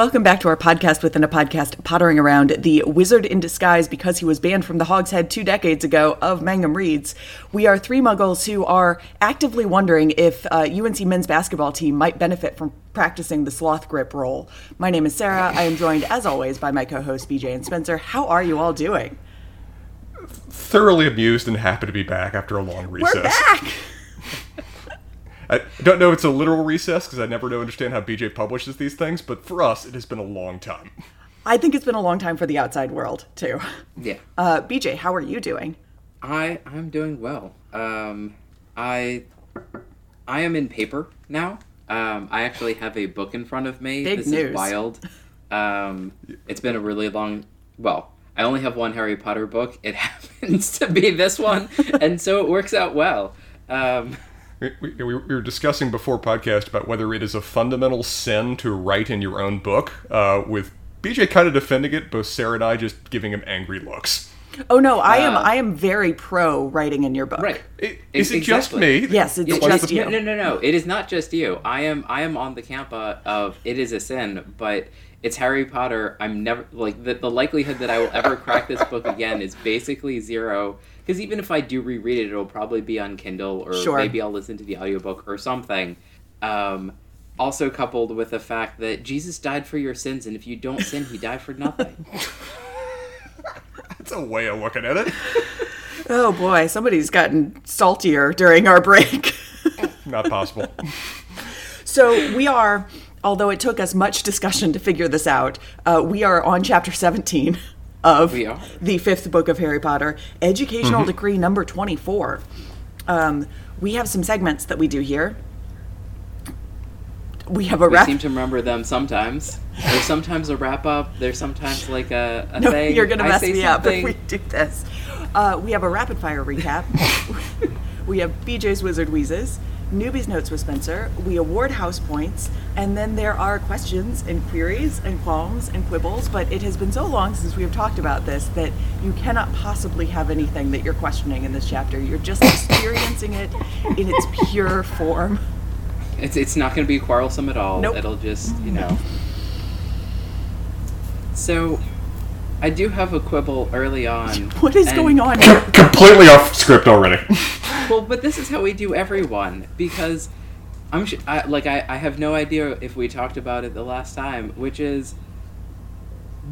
Welcome back to our podcast within a podcast, pottering around the wizard in disguise because he was banned from the Hog's Head two decades ago of Mangum Reads. We are three muggles who are actively wondering if uh, UNC men's basketball team might benefit from practicing the sloth grip roll. My name is Sarah. I am joined, as always, by my co hosts, BJ and Spencer. How are you all doing? Thoroughly amused and happy to be back after a long recess. We're back! I don't know if it's a literal recess because I never know understand how BJ publishes these things, but for us, it has been a long time. I think it's been a long time for the outside world, too. Yeah. Uh, BJ, how are you doing? I I'm doing well. Um, I I am in paper now. Um, I actually have a book in front of me. Big this news. is wild. Um, it's been a really long. Well, I only have one Harry Potter book. It happens to be this one, and so it works out well. Um, We, we, we were discussing before podcast about whether it is a fundamental sin to write in your own book, uh, with BJ kind of defending it, both Sarah and I just giving him angry looks. Oh no, I am I am very pro writing in your book. Uh, right. I- Is it just me? Yes, it's that just wants you. No, no, no, no. It is not just you. I am I am on the camp uh, of it is a sin, but it's Harry Potter. I'm never like the, the likelihood that I will ever crack this book again is basically zero. Because even if I do reread it, it'll probably be on Kindle or Sure. maybe I'll listen to the audiobook or something. Um, also coupled with the fact that Jesus died for your sins, and if you don't sin, he died for nothing. That's a way of looking at it. Oh boy, somebody's gotten saltier during our break. Not possible. so we are, although it took us much discussion to figure this out, uh, we are on chapter 17 of the fifth book of Harry Potter, Educational Decree number 24. Um, we have some segments that we do here. We have a We wrap. seem to remember them sometimes. There's sometimes a wrap up. There's sometimes like a, a No, thing. you're gonna mess me up if something. we do this. Uh, we have a rapid fire recap. we have BJ's Wizard Wheezes, Newbie's Notes with Spencer. We award house points, and then there are questions and queries and qualms and quibbles. But it has been so long since we have talked about this that you cannot possibly have anything that you're questioning in this chapter. You're just experiencing it in its pure form. It's it's not going to be quarrelsome at all. Nope. It'll just you know. So, I do have a quibble early on. What is and- going on? Completely off script already. Well, but this is how we do everyone because I'm sh- I, like I, I have no idea if we talked about it the last time, which is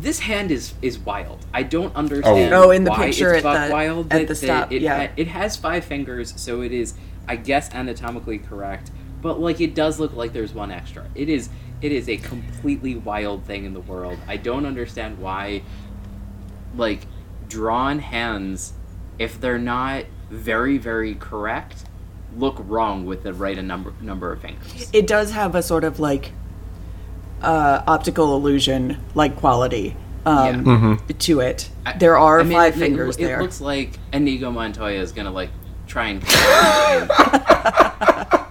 this hand is is wild. I don't understand. Oh, oh in the picture it's at the- wild. at the that stop, it, yeah. ha- it has five fingers, so it is, I guess, anatomically correct. But like, it does look like there's one extra. It is it is a completely wild thing in the world. I don't understand why, like, drawn hands, if they're not very very correct, look wrong with the right number number of fingers. it does have a sort of like uh, optical illusion like quality um, to it. There are I mean, five it- fingers it, there. It looks like Inigo Montoya is gonna like try and.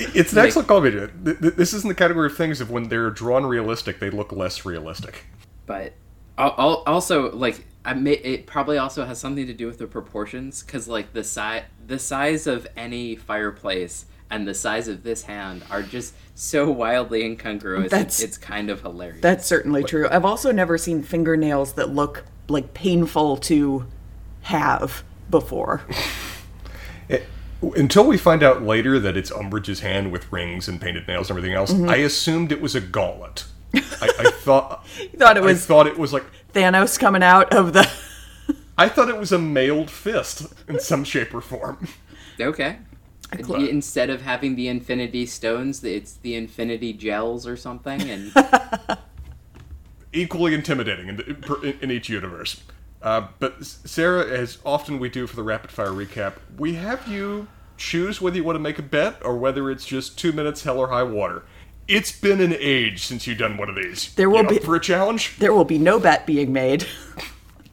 It's an excellent call, BJ. Th- th- This is in the category of things of when they're drawn realistic, they look less realistic. but al- al- also like I may, it probably also has something to do with the proportions because like the size the size of any fireplace and the size of this hand are just so wildly incongruous. That's- it's, it's kind of hilarious. That's certainly true. I've also never seen fingernails that look like painful to have before. It- until we find out later that it's Umbridge's hand with rings and painted nails and everything else, Mm-hmm. I assumed it was a gauntlet. I, I thought thought it I was thought it was like Thanos coming out of the. I thought it was a mailed fist in some shape or form. okay. cl- Instead of having the Infinity Stones, it's the Infinity Gels or something, and Equally intimidating in, in, in each universe. Uh, but Sarah, as often we do for the rapid fire recap, we have you choose whether you want to make a bet or whether it's just two minutes hell or high water. It's been an age since you've done one of these. There will You up be- for a challenge. There will be no bet being made.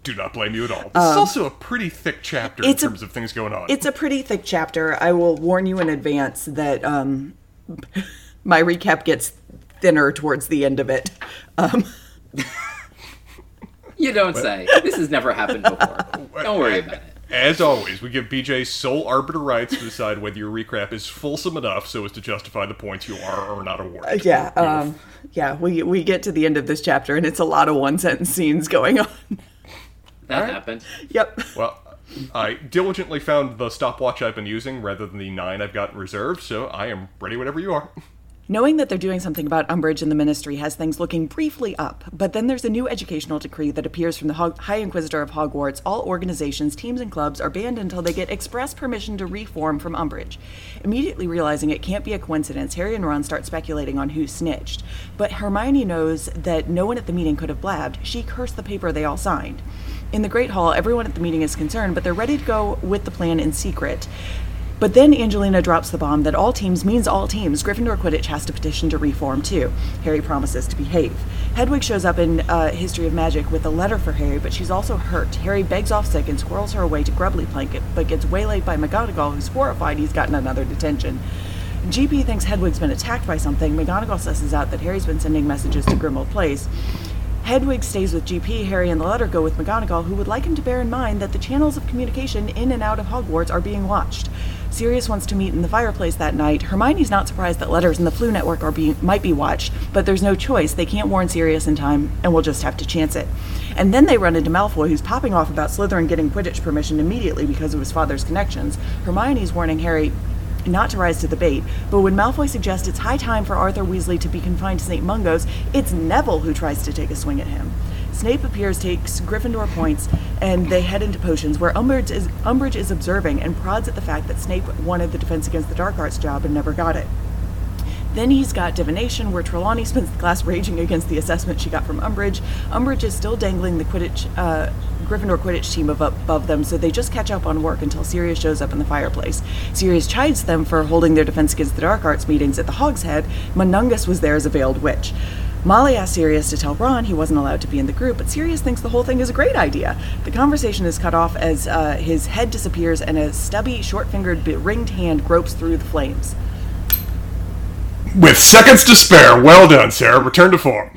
Do not blame you at all. This is also a pretty thick chapter in Um, it's a- terms of things going on. It's a pretty thick chapter. I will warn you in advance that um, my recap gets thinner towards the end of it. Um, You don't say. This has never happened before. Don't worry about it. As always, we give BJ sole arbiter rights to decide whether your recap is fulsome enough so as to justify the points you are or not awarded. yeah, um, yeah. We we get to the end of this chapter, and it's a lot of one sentence scenes going on. That happened. yep. Well, I diligently found the stopwatch I've been using rather than the nine I've got reserved, so I am ready whenever you are. Knowing that they're doing something about Umbridge in the Ministry has things looking briefly up, but then there's a new educational decree that appears from the High Inquisitor of Hogwarts. All organizations, teams, and clubs are banned until they get express permission to reform from Umbridge. Immediately realizing it can't be a coincidence, Harry and Ron start speculating on who snitched. But Hermione knows that no one at the meeting could have blabbed. She cursed the paper they all signed. In the Great Hall, everyone at the meeting is concerned, but they're ready to go with the plan in secret. But then Angelina drops the bomb that all teams means all teams. Gryffindor Quidditch has to petition to reform too. Harry promises to behave. Hedwig shows up in uh, History of Magic with a letter for Harry, but she's also hurt. Harry begs off sick and squirrels her away to Grubbly Planket, but gets waylaid by McGonagall, who's horrified he's gotten another detention. GP thinks Hedwig's been attacked by something. McGonagall susses out that Harry's been sending messages to Grimmauld Place. Hedwig stays with GP, Harry and the letter go with McGonagall, who would like him to bear in mind that the channels of communication in and out of Hogwarts are being watched. Sirius wants to meet in the fireplace that night. Hermione's not surprised that letters in the Floo Network are being might be watched, but there's no choice. They can't warn Sirius in time, and we'll just have to chance it. And then they run into Malfoy, who's popping off about Slytherin getting Quidditch permission immediately because of his father's connections. Hermione's warning Harry not to rise to the bait, but when Malfoy suggests it's high time for Arthur Weasley to be confined to St. Mungo's, it's Neville who tries to take a swing at him. Snape appears, takes Gryffindor points, and they head into potions, where Umbridge is, Umbridge is observing and prods at the fact that Snape wanted the Defense Against the Dark Arts job and never got it. Then he's got divination, where Trelawney spends the class raging against the assessment she got from Umbridge. Umbridge is still dangling the Quidditch, uh, Gryffindor Quidditch team above, them, so they just catch up on work until Sirius shows up in the fireplace. Sirius chides them for holding their Defense Against the Dark Arts meetings at the Hog's Head. Mundungus was there as a veiled witch. Molly asks Sirius to tell Ron he wasn't allowed to be in the group, but Sirius thinks the whole thing is a great idea. The conversation is cut off as uh, his head disappears and a stubby, short-fingered, ringed hand gropes through the flames. With seconds to spare, well done, Sarah. Return to form.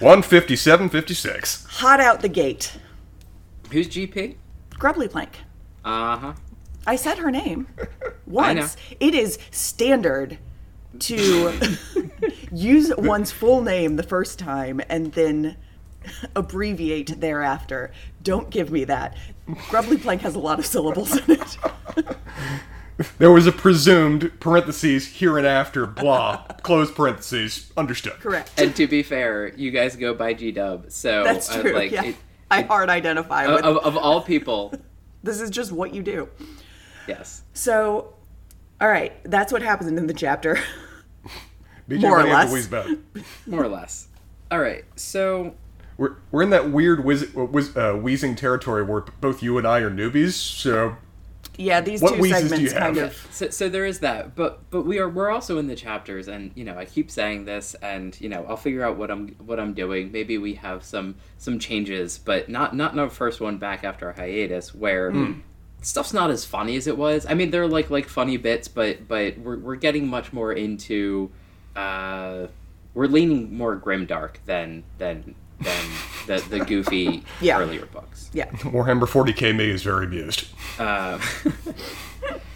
157.56. Hot out the gate. Who's GP? Grubbly Plank. Uh huh. I said her name I know. once. It is standard to use one's full name the first time and then abbreviate thereafter. Don't give me that. Grubbly Plank has a lot of syllables in it. There was a presumed parentheses here and after blah close parentheses understood. Correct. And to be fair, you guys go by G Dub, so That's uh, true. like yeah. it, I hard identify of, with. of, of all people, this is just what you do. yes. So, all right, that's what happens in the chapter. BJ, More or what do you have less. wheeze about? More or less. All right, so We're, we're in that weird whiz, whiz, uh, wheezing territory where both you and I are newbies, so yeah, these What two wheezes do you segments kind have? of. so, so there is that, but but we are we're also in the chapters, and you know I keep saying this, and you know I'll figure out what I'm what I'm doing. Maybe we have some some changes, but not not in our first one back after a hiatus where. Stuff's not as funny as it was. I mean, they're like like funny bits, but but we're we're getting much more into, uh, we're leaning more grimdark than than than the the goofy Yeah. earlier books. Yeah. Warhammer 40k me is very amused. Uh,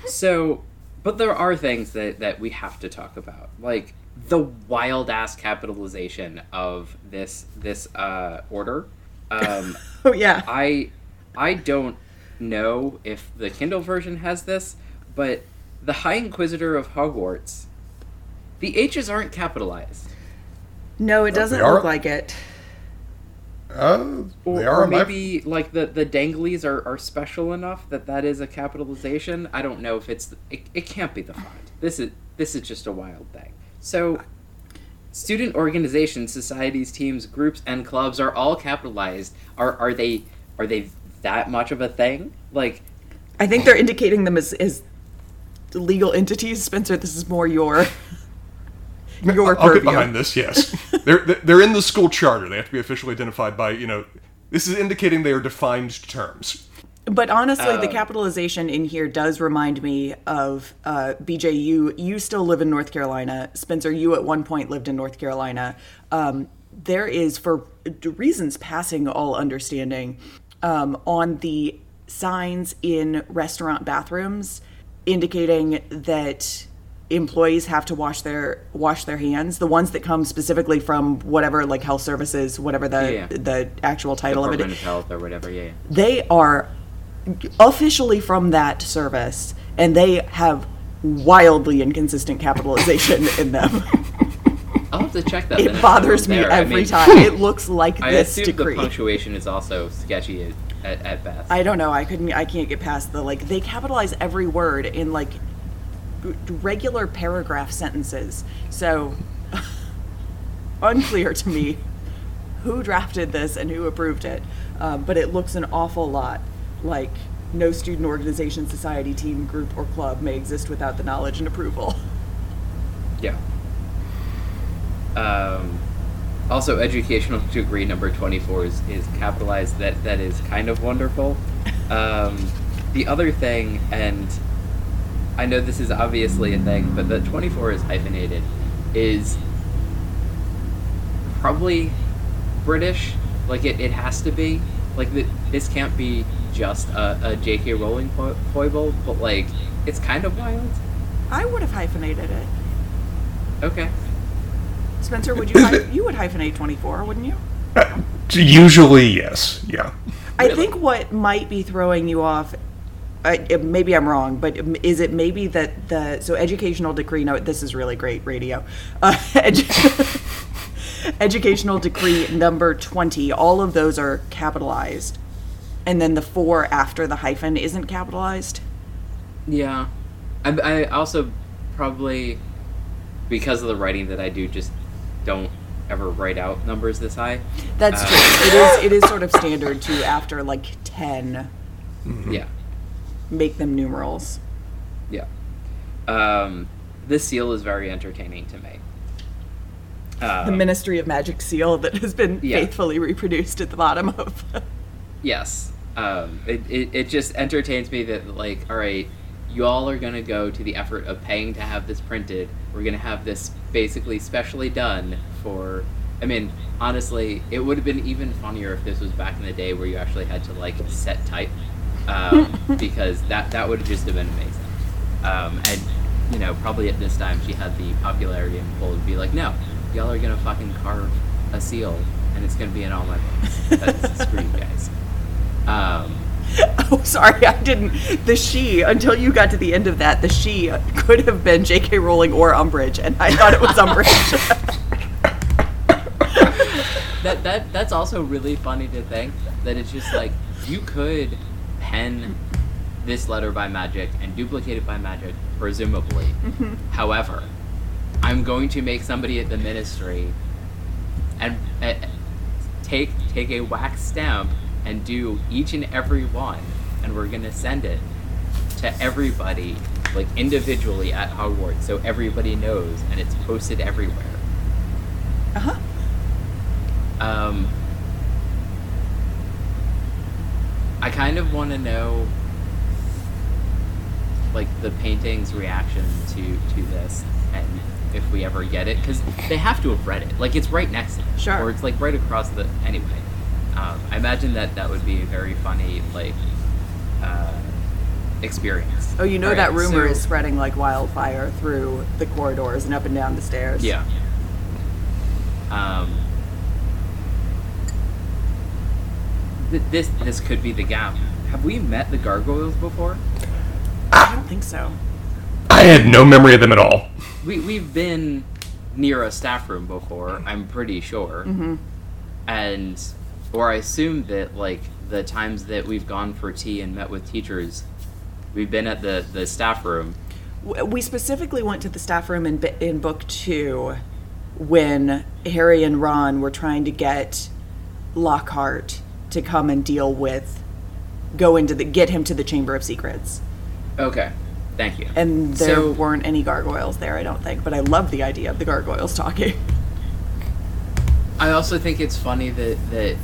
so, but there are things that, that we have to talk about, like the wild ass capitalization of this this uh, order. Um, Oh, yeah. I I don't know if the Kindle version has this, but the High Inquisitor of Hogwarts, the H's aren't capitalized. No, it doesn't look like it. Uh, Or, are or on my- maybe like the the danglies are, are special enough that that is a capitalization. I don't know if it's it, it can't be the font. This is this is just a wild thing. So student organizations, societies, teams, groups and clubs are all capitalized. Are are they are they that much of a thing? Like I think they're indicating them as, as legal entities. Spencer, this is more your your I'll get behind this. Yes, they're they're in the school charter. They have to be officially identified by you know. This is indicating they are defined terms. But honestly, the Uh, capitalization in here does remind me of uh, BJ. You you still live in North Carolina. Spencer, you at one point lived in North Carolina. Um, there is, for reasons passing all understanding, um, on the signs in restaurant bathrooms indicating that employees have to wash their wash their hands. The ones that come specifically from whatever like health services, whatever the Yeah. the actual title of it of Health or whatever. Yeah. yeah. they are officially from that service and they have wildly inconsistent capitalization in them. I'll have to check that. It bothers me there. I every mean, time. It looks like I this decree. the punctuation is also sketchy at, at, best. I don't know. I couldn't. I can't get past the like. They capitalize every word in like regular paragraph sentences. So unclear to me who drafted this and who approved it. Um, but it looks an awful lot like no student organization, society, team, group, or club may exist without the knowledge and approval. Yeah. Um, also, educational degree number 24 is, is capitalized. That That is kind of wonderful. Um, the other thing, and I know this is obviously a thing, but the 24 is hyphenated, is probably British. Like, it, it has to be. Like, the, this can't be just a, a J.K. Rowling fo- foible, but, like, it's kind of wild. I would have hyphenated it. Okay. Spencer, would you? Hy- you would hyphenate twenty four, wouldn't you? Usually, yes. Yeah. I Really? think what might be throwing you off, I, it- maybe I'm wrong, but is it maybe that the so educational decree? No, this is really great radio. Uh, edu- educational decree number twenty. All of those are capitalized, and then the four after the hyphen isn't capitalized. Yeah, I, I also probably because of the writing that I do, just don't ever write out numbers this high. That's Uh, true. It is. It is sort of standard to after like ten, Yeah, make them numerals. yeah. Um, this seal is very entertaining to me. The Um, Ministry of Magic seal that has been Yeah. faithfully reproduced at the bottom of. Yes. Um, it, it, it just entertains me that, like, all right, you all are going to go to the effort of paying to have this printed. We're going to have this basically specially done for. I mean, honestly, it would have been even funnier if this was back in the day where you actually had to, like, set type. Um, because that, that would just have been amazing. Um, and, you know, probably at this time she had the popularity and pull to be like, no, y'all are going to fucking carve a seal and it's going to be in all my books. That's screw you guys. Um, Oh, sorry, I didn't. The she, until you got to the end of that, the she could have been J.K. Rowling or Umbridge, and I thought it was Umbridge. that that that's also really funny to think that it's just like you could pen this letter by magic and duplicate it by magic, presumably. However, I'm going to make somebody at the ministry and uh, take take a wax stamp and do each and every one, and we're gonna send it to everybody, like individually at Hogwarts, so everybody knows, and it's posted everywhere. uh huh. Um, I kind of want to know, like the painting's reaction to to this, and if we ever get it, because they have to have read it. Like it's right next to them, Sure. or it's like right across the. Anyway, um, I imagine that that would be a very funny like uh, experience. Oh, you know Alright, that rumor so- is spreading like wildfire through the corridors and up and down the stairs. Yeah. Um, th- this this could be the gap. Have we met the gargoyles before? I don't think so. I had no memory of them at all. We we've been near a staff room before. I'm pretty sure. Mm-hmm. And or I assume that like the times that we've gone for tea and met with teachers, we've been at the the staff room. We specifically went to the staff room in, in book two when Harry and Ron were trying to get Lockhart to come and deal with, go into the, get him to the Chamber of Secrets. Okay. Thank you. And there So- weren't any gargoyles there, I don't think, but I love the idea of the gargoyles talking. I also think it's funny that that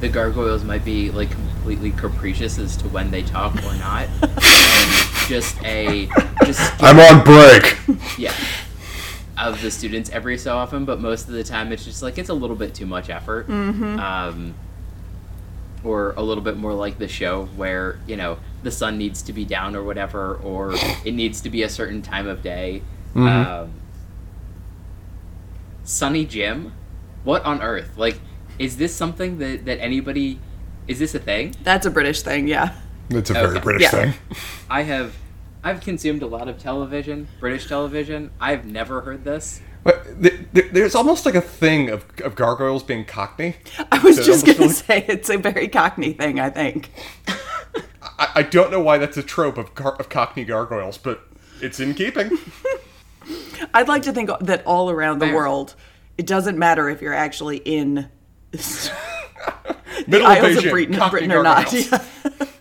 the gargoyles might be like completely capricious as to when they talk or not. and just a just I'm on break. yeah of the students every so often, but most of the time it's just like it's a little bit too much effort. Um, or a little bit more like the show where you know the sun needs to be down or whatever, or it needs to be a certain time of day. Um, Sunny Jim, what on earth? Like, is this something that that anybody? Is this a thing? That's a British thing, yeah. It's a very British Yeah. thing. I have, I've consumed a lot of television, British television. I've never heard this. But th- th- there's almost like a thing of, of gargoyles being cockney. I was That just almost gonna say it's a very Cockney thing. I think. I, I don't know why that's a trope of, gar- of cockney gargoyles, but it's in keeping. I'd like to think that all around the Fair. world, it doesn't matter if you're actually in the Middle Isles of Beijing, Britain, Britain or not. gargoyles.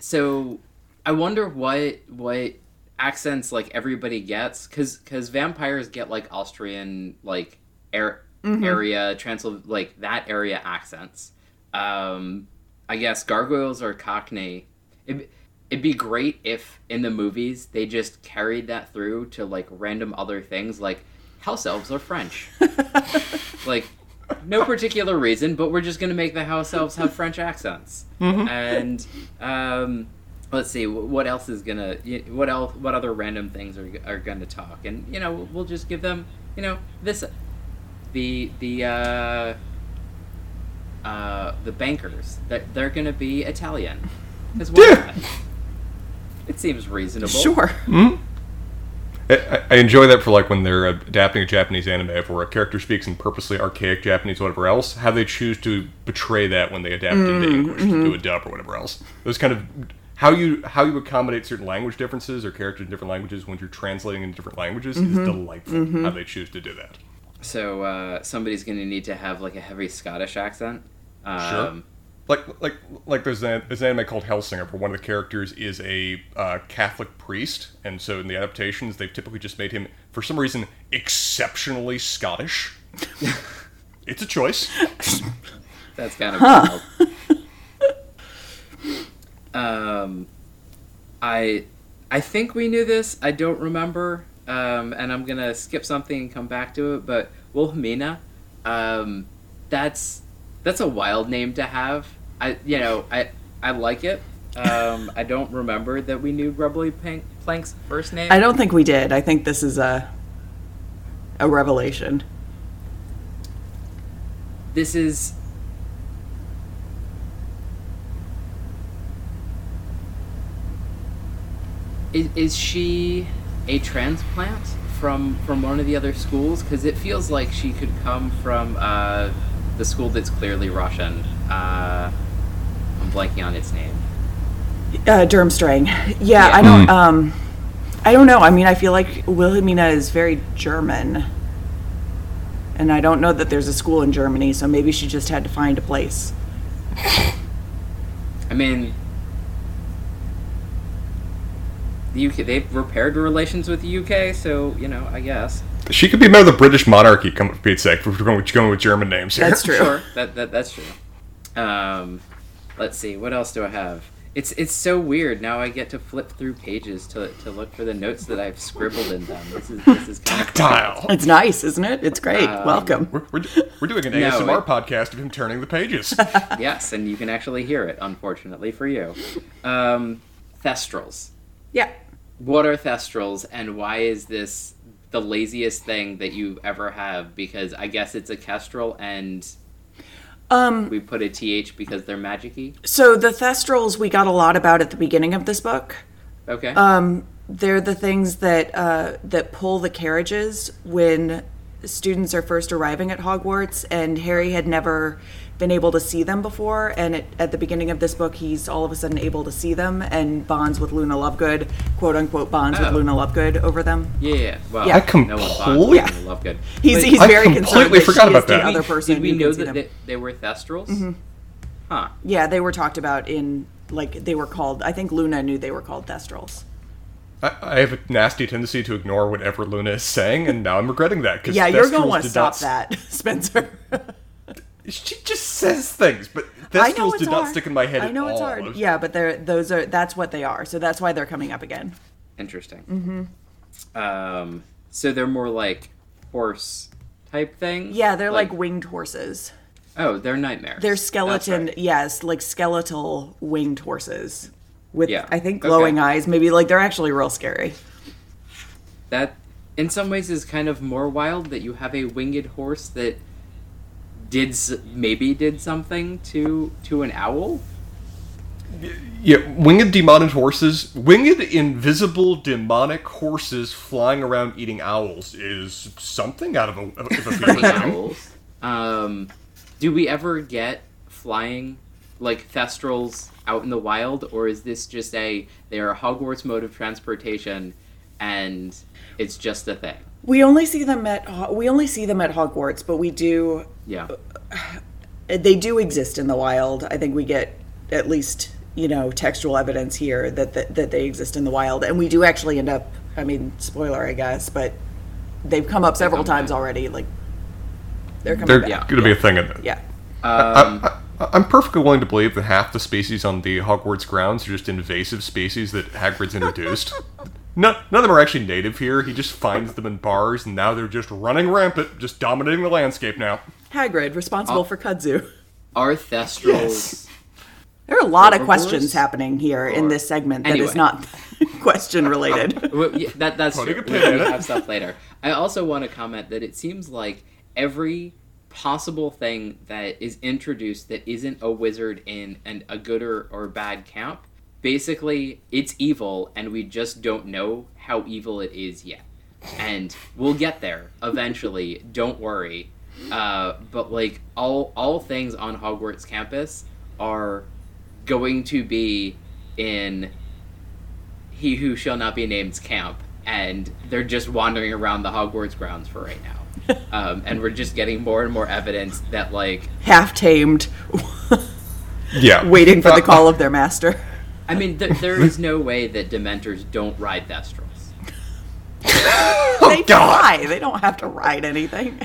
So, I wonder what what accents like everybody gets, because because vampires get like Austrian like air, area Transylv like that area accents. Um, I guess gargoyles are Cockney. It, it'd be great if in the movies they just carried that through to like random other things like house elves are French. like no particular reason, but we're just gonna make the house elves have French accents. And um, let's see what else is gonna what else what other random things are, are gonna talk, and you know we'll just give them you know this the the uh, uh, the bankers that they're gonna be Italian as well. Yeah. It seems reasonable. Sure. I, I- I enjoy that for like when they're adapting a Japanese anime where a character speaks in purposely archaic Japanese whatever else, how they choose to betray that when they adapt it into English to do a dub or whatever else. Those kind of how you how you accommodate certain language differences or characters in different languages when you're translating into different languages is delightful. How they choose to do that. So uh, somebody's gonna need to have like a heavy Scottish accent. Um, Sure. Like like like there's an, there's an anime called Hellsing where one of the characters is a uh, Catholic priest, and so in the adaptations they've typically just made him for some reason exceptionally Scottish. it's a choice. That's kind of wild. Um, I I think we knew this. I don't remember, um, and I'm gonna skip something and come back to it. But Wilhelmina, um, that's that's a wild name to have. I you know I I like it. Um, I don't remember that we knew Grubbly Plank, Plank's first name. I don't think we did. I think this is a a revelation. this is is, is she a transplant from from one of the other schools because it feels like she could come from uh, the school that's clearly russian uh, i'm blanking on its name Uh, Durmstrang. Yeah, I don't. Um, I don't know. I mean, I feel like Wilhelmina is very German, and I don't know that there's a school in Germany. So maybe she just had to find a place. i mean the uk they've repaired relations with the uk so you know i guess She could be a member of the British monarchy. Come for Pete's sake, if we're going with, going with German names here. That's true. Sure, that, that that's true. Um, let's see, what else do I have? It's it's so weird. Now I get to flip through pages to, to look for the notes that I've scribbled in them. This is this is kind of Tactile. It's nice, isn't it? It's great. Um, Welcome. We're, we're, we're doing an No, ASMR it- podcast of him turning the pages. Yes, and you can actually hear it. Unfortunately for you, um, thestrals. Yeah. What are thestrals, and why is this the laziest thing that you ever have? Because I guess it's a kestrel, and Um. we put a th because they're magicy. So the Thestrals we got a lot about at the beginning of this book. Okay. Um, they're the things that uh, that pull the carriages when students are first arriving at Hogwarts, and Harry had never been able to see them before. And at, at the beginning of this book, he's all of a sudden able to see them and bonds with Luna Lovegood, quote unquote, bonds Oh. with Luna Lovegood over them. Yeah, yeah. Well, Yeah. I no one completely- bonds with Lovegood. He's, But he's I very concerned completely that forgot about that. other person Did we know that they, they were Thestrals? Mm-hmm. Huh. Yeah, they were talked about in like they were called. I think Luna knew they were called Thestrals. I, I have a nasty tendency to ignore whatever Luna is saying, and now I'm regretting that. Cause Yeah, you're gonna want to did not stop that, Spencer. s- She just says things, but I know Thestrals it's did not stick in my head I at know it's all. hard. Yeah, but they're those are that's what they are. So that's why they're coming up again. Interesting. Mm-hmm. Um, so they're more like horse type things. Yeah, they're like, winged horses. oh, they're nightmares. They're skeleton, right. yes, like skeletal winged horses with Yeah, I think okay. glowing eyes. Maybe like they're actually real scary. That, in some ways, is kind of more wild that you have a winged horse that did maybe did something to to an owl. Yeah, winged demonic horses, winged invisible demonic horses flying around eating owls is something out of a, of a owls. Um, do we ever get flying like thestrals out in the wild, or is this just a they are a Hogwarts mode of transportation, and it's just a thing? We only see them at we only see them at Hogwarts, but we do Yeah. they do exist in the wild. I think we get at least you know textual evidence here that that, that they exist in the wild, and we do actually end up. I mean, spoiler, I guess, but they've come up several come times back. already. Like they're coming They're back. Going to be a thing in it. Yeah. Um, I, I'm perfectly willing to believe that half the species on the Hogwarts grounds are just invasive species that Hagrid's introduced. none, none of them are actually native here. He just finds them in bars, and now they're just running rampant, just dominating the landscape now. Hagrid, responsible Oh. for kudzu. are thestrals? There are a lot of questions happening here in this segment that is Anyway. not question related. Well, yeah, that that's Putting true. We, pin we have stuff later. I also want to comment that it seems like every possible thing that is introduced that isn't a wizard in an, a good or, or bad camp, basically it's evil, and we just don't know how evil it is yet. And we'll get there eventually. Don't worry. Uh, but like all all things on Hogwarts campus are going to be in he who shall not be named's camp, and they're just wandering around the Hogwarts grounds for right now. Um, and we're just getting more and more evidence that, like, Half tamed, Yeah. waiting for the call of their master. I mean, th- there is no way that Dementors don't ride Thestrals. Oh, they God. fly. They don't have to ride anything.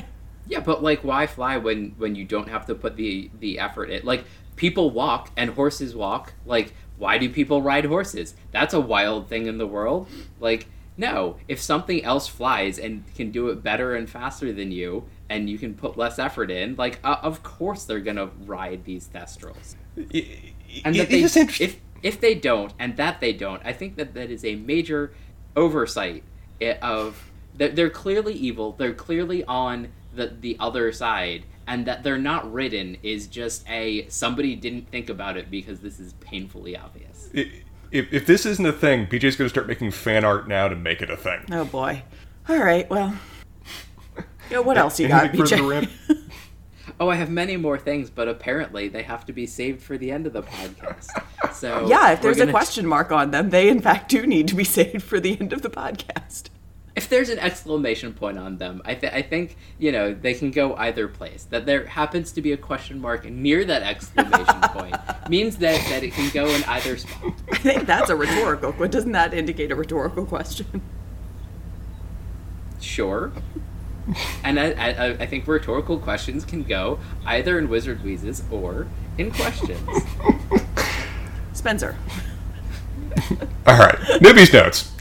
Yeah, but like, why fly when when you don't have to put the the effort in? Like, people walk and horses walk. Like, why do people ride horses? That's a wild thing in the world. Like, no, if something else flies and can do it better and faster than you, and you can put less effort in, like, uh, of course they're gonna ride these Thestrals. And It- that they, it is interesting. if if they don't, and that they don't, I think that that is a major oversight eh, of that they're clearly evil. They're clearly on the the other side, and that they're not ridden is just a somebody didn't think about it because this is painfully obvious. I- if, if this isn't a thing, BJ's going to start making fan art now to make it a thing. Oh boy. All right. Well. Yeah. What else you got, Anything BJ? Oh, I have many more things, but apparently they have to be saved for the end of the podcast. So Yeah. If there's a question mark on them, they in fact do need to be saved for the end of the podcast. if there's an exclamation point on them, I, th- I think you know they can go either place. That there happens to be a question mark near that exclamation point means that that it can go in either spot. I think that's a rhetorical. Doesn't that indicate a rhetorical question? Sure. And I, I, I think rhetorical questions can go either in Wizard Wheezes or in questions. Spencer. All right, newbies notes.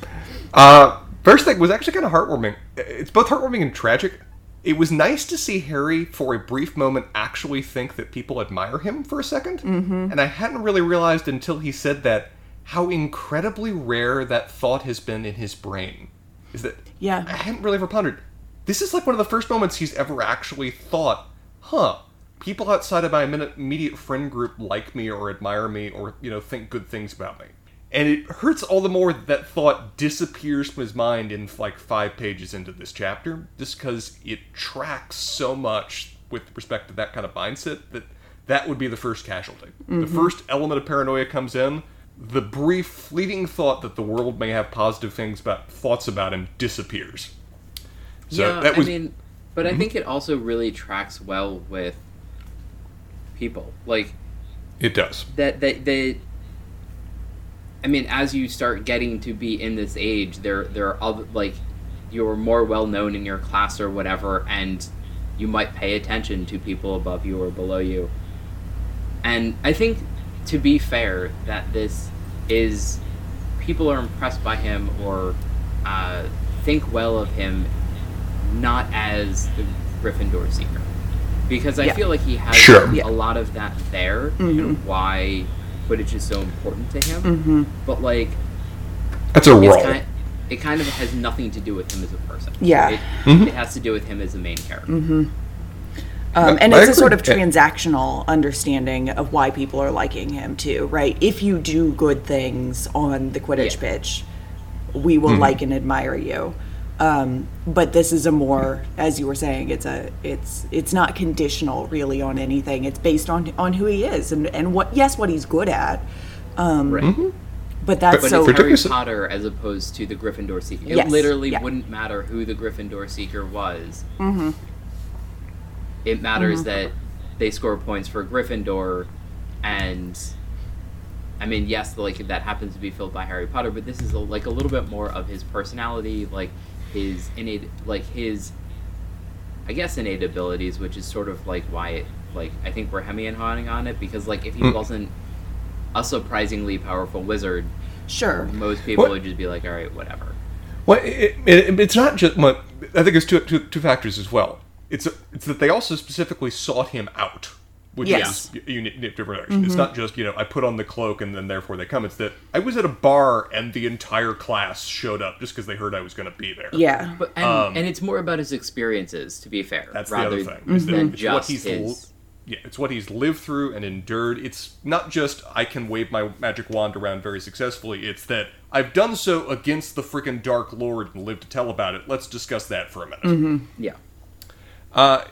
Uh, first thing was actually kind of heartwarming. It's both heartwarming and tragic. It was nice to see Harry, for a brief moment, actually think that people admire him for a 2nd mm-hmm. and I hadn't really realized until he said that how incredibly rare that thought has been in his brain. Is that Yeah. I hadn't really ever pondered. This is like one of the first moments he's ever actually thought, huh, people outside of my immediate- friend group like me or admire me or, you know, think good things about me. And it hurts all the more that that thought disappears from his mind in like five pages into this chapter, just because it tracks so much with respect to that kind of mindset that that would be the first casualty. The mm-hmm. first element of paranoia comes in. The brief, fleeting thought that the world may have positive things about thoughts about him disappears. So yeah, that was. I mean, but I think it also really tracks well with people. Like it does. that that they I mean, as you start getting to be in this age, there there are other like you're more well known in your class or whatever, and you might pay attention to people above you or below you. And I think, to be fair, that this is people are impressed by him or uh, think well of him, not as the Gryffindor seeker, because I Yeah. feel like he has Sure. Yeah. a lot of that there Mm-hmm. and why Quidditch is so important to him. But like, That's a it's roll. kind it kind of has nothing to do with him as a person. Yeah. It, Mm-hmm. it has to do with him as a main character. Um, and I it's a sort of transactional understanding of why people are liking him too, right? If you do good things on the Quidditch Yeah. pitch, we will like and admire you. Um, but this is a more, as you were saying, it's a it's it's not conditional really on anything. It's based on on who he is and and what yes what he's good at. Um, Right. But that's But so it's Harry Potter as opposed to the Gryffindor Seeker. It Yes, literally yeah. wouldn't matter who the Gryffindor Seeker was. Mm-hmm. It matters that they score points for Gryffindor, and I mean, yes, like that happens to be filled by Harry Potter, but this is a, like a little bit more of his personality, like his innate, like his, I guess, innate abilities, which is sort of like why, it, like I think we're hemming and hawing on it because like if he Mm. wasn't a surprisingly powerful wizard, sure. most people What- would just be like, all right, whatever. Well, it, it, it's not just. Well, I think there's two, two, two factors as well. It's it's that they also specifically sought him out, which Yes. is a unique different action. It's not just you know I put on the cloak and then therefore they come. It's that I was at a bar and the entire class showed up just because they heard I was going to be there. Yeah. But and, and it's more about his experiences, to be fair. Um, That's rather the other thing. Is that than it's what just he's his. yeah, it's what he's lived through and endured. It's not just I can wave my magic wand around very successfully. It's that I've done so against the freaking Dark Lord and lived to tell about it. Let's discuss that for a minute. Yeah. Uh,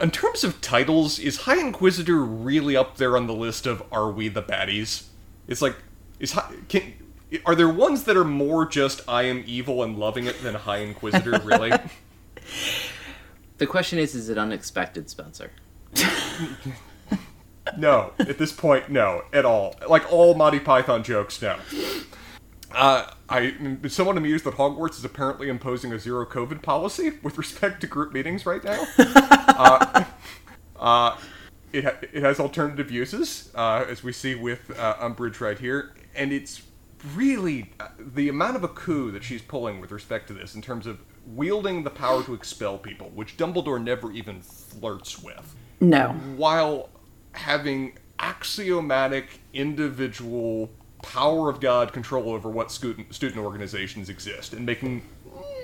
in terms of titles, is High Inquisitor really up there on the list of Are We the Baddies? It's like, is High, can, are there ones that are more just I am evil and loving it than High Inquisitor? Really? The question is, is it unexpected, Spencer? no. At this point, no, at all. Like all Monty Python jokes, no. Uh, I somewhat amused that Hogwarts is apparently imposing a zero COVID policy with respect to group meetings right now. uh, uh, it, ha- it has alternative uses, uh, as we see with uh, Umbridge right here, and it's really uh, the amount of a coup that she's pulling with respect to this in terms of wielding the power to expel people, which Dumbledore never even flirts with No. while having axiomatic individual power of God control over what student student organizations exist and making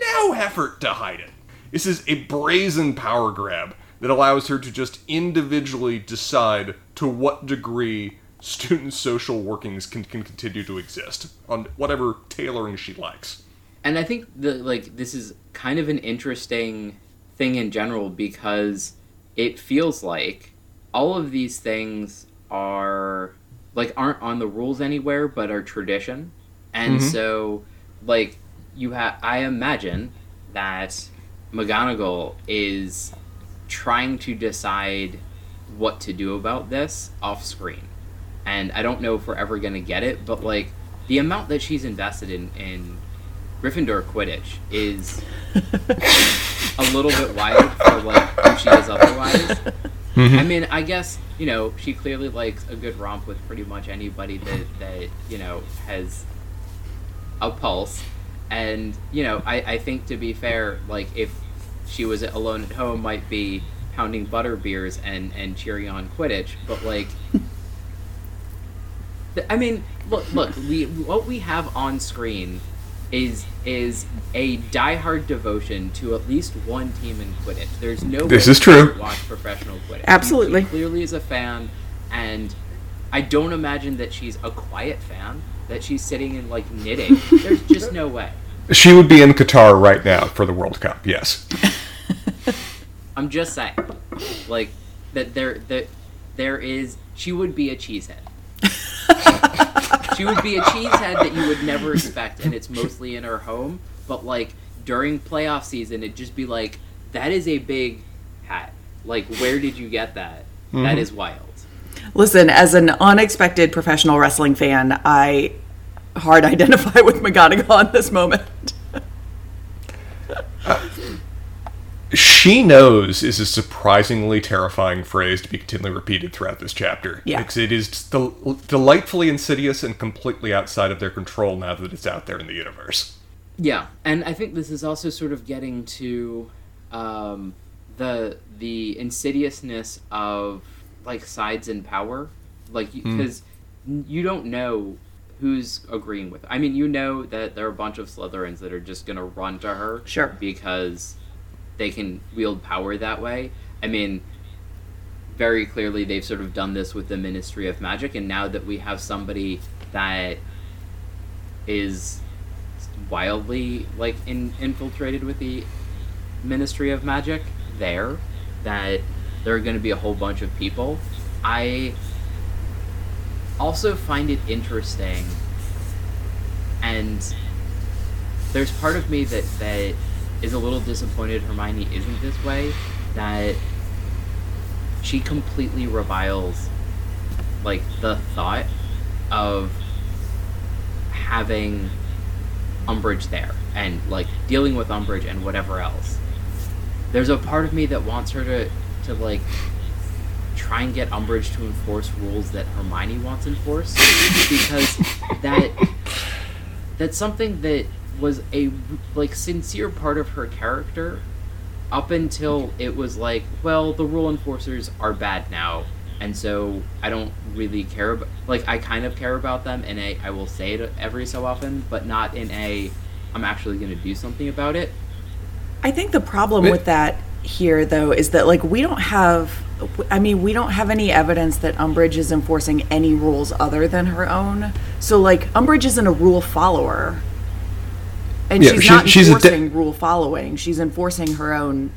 no effort to hide it. This is a brazen power grab that allows her to just individually decide to what degree student social workings can, can continue to exist on whatever tailoring she likes. And I think the like this is kind of an interesting thing in general because it feels like all of these things are like aren't on the rules anywhere but are tradition. And mm-hmm. so like you have I imagine that McGonagall is trying to decide what to do about this off screen. And I don't know if we're ever going to get it, but like the amount that she's invested in in Gryffindor Quidditch is a little bit wild for like who she is otherwise. Mm-hmm. I mean, I guess you know she clearly likes a good romp with pretty much anybody that that you know has a pulse, and you know I I think to be fair, like if she was alone at home, might be pounding butter beers and and cheering on Quidditch, but like. I mean, look, look. We what we have on screen is is a diehard devotion to at least one team in Quidditch. There's no This way is true. doesn't Watch professional Quidditch. Absolutely. She clearly is a fan, and I don't imagine that she's a quiet fan. That she's sitting and like knitting. There's just no way. She would be in Qatar right now for the World Cup, yes. I'm just saying, like that there that there is. She would be a cheesehead. She would be a cheesehead that you would never expect, and it's mostly in her home. But like during playoff season, it'd just be like, that is a big hat. Like, where did you get that? That mm-hmm. is wild. Listen, as an unexpected professional wrestling fan, I hard identify with McGonagall in this moment. Uh, She knows is a surprisingly terrifying phrase to be continually repeated throughout this chapter. Yeah. Because it is del- delightfully insidious and completely outside of their control now that it's out there in the universe. Yeah, and I think this is also sort of getting to um, the the insidiousness of like sides in power, like because you don't know who's agreeing with. I mean, you know that there are a bunch of Slytherins that are just gonna run to her, Sure. because they can wield power that way. I mean, very clearly they've sort of done this with the Ministry of Magic, and now that we have somebody that is wildly like in, infiltrated with the Ministry of Magic there, that there are going to be a whole bunch of people. I also find it interesting, and there's part of me that that is a little disappointed Hermione isn't this way. That she completely reviles like the thought of having Umbridge there and like dealing with Umbridge and whatever else. There's a part of me that wants her to to like try and get Umbridge to enforce rules that Hermione wants enforced because that that's something that was a like sincere part of her character up until it was like, well, the rule enforcers are bad now, and so I don't really care about. Like, I kind of care about them, and I, I will say it every so often, but not in a, I'm actually going to do something about it. I think the problem But- with that here, though, is that like we don't have. I mean, we don't have any evidence that Umbridge is enforcing any rules other than her own. So, like, Umbridge isn't a rule follower, and Yeah, she's she- not she's a de- enforcing rule following. She's enforcing her own.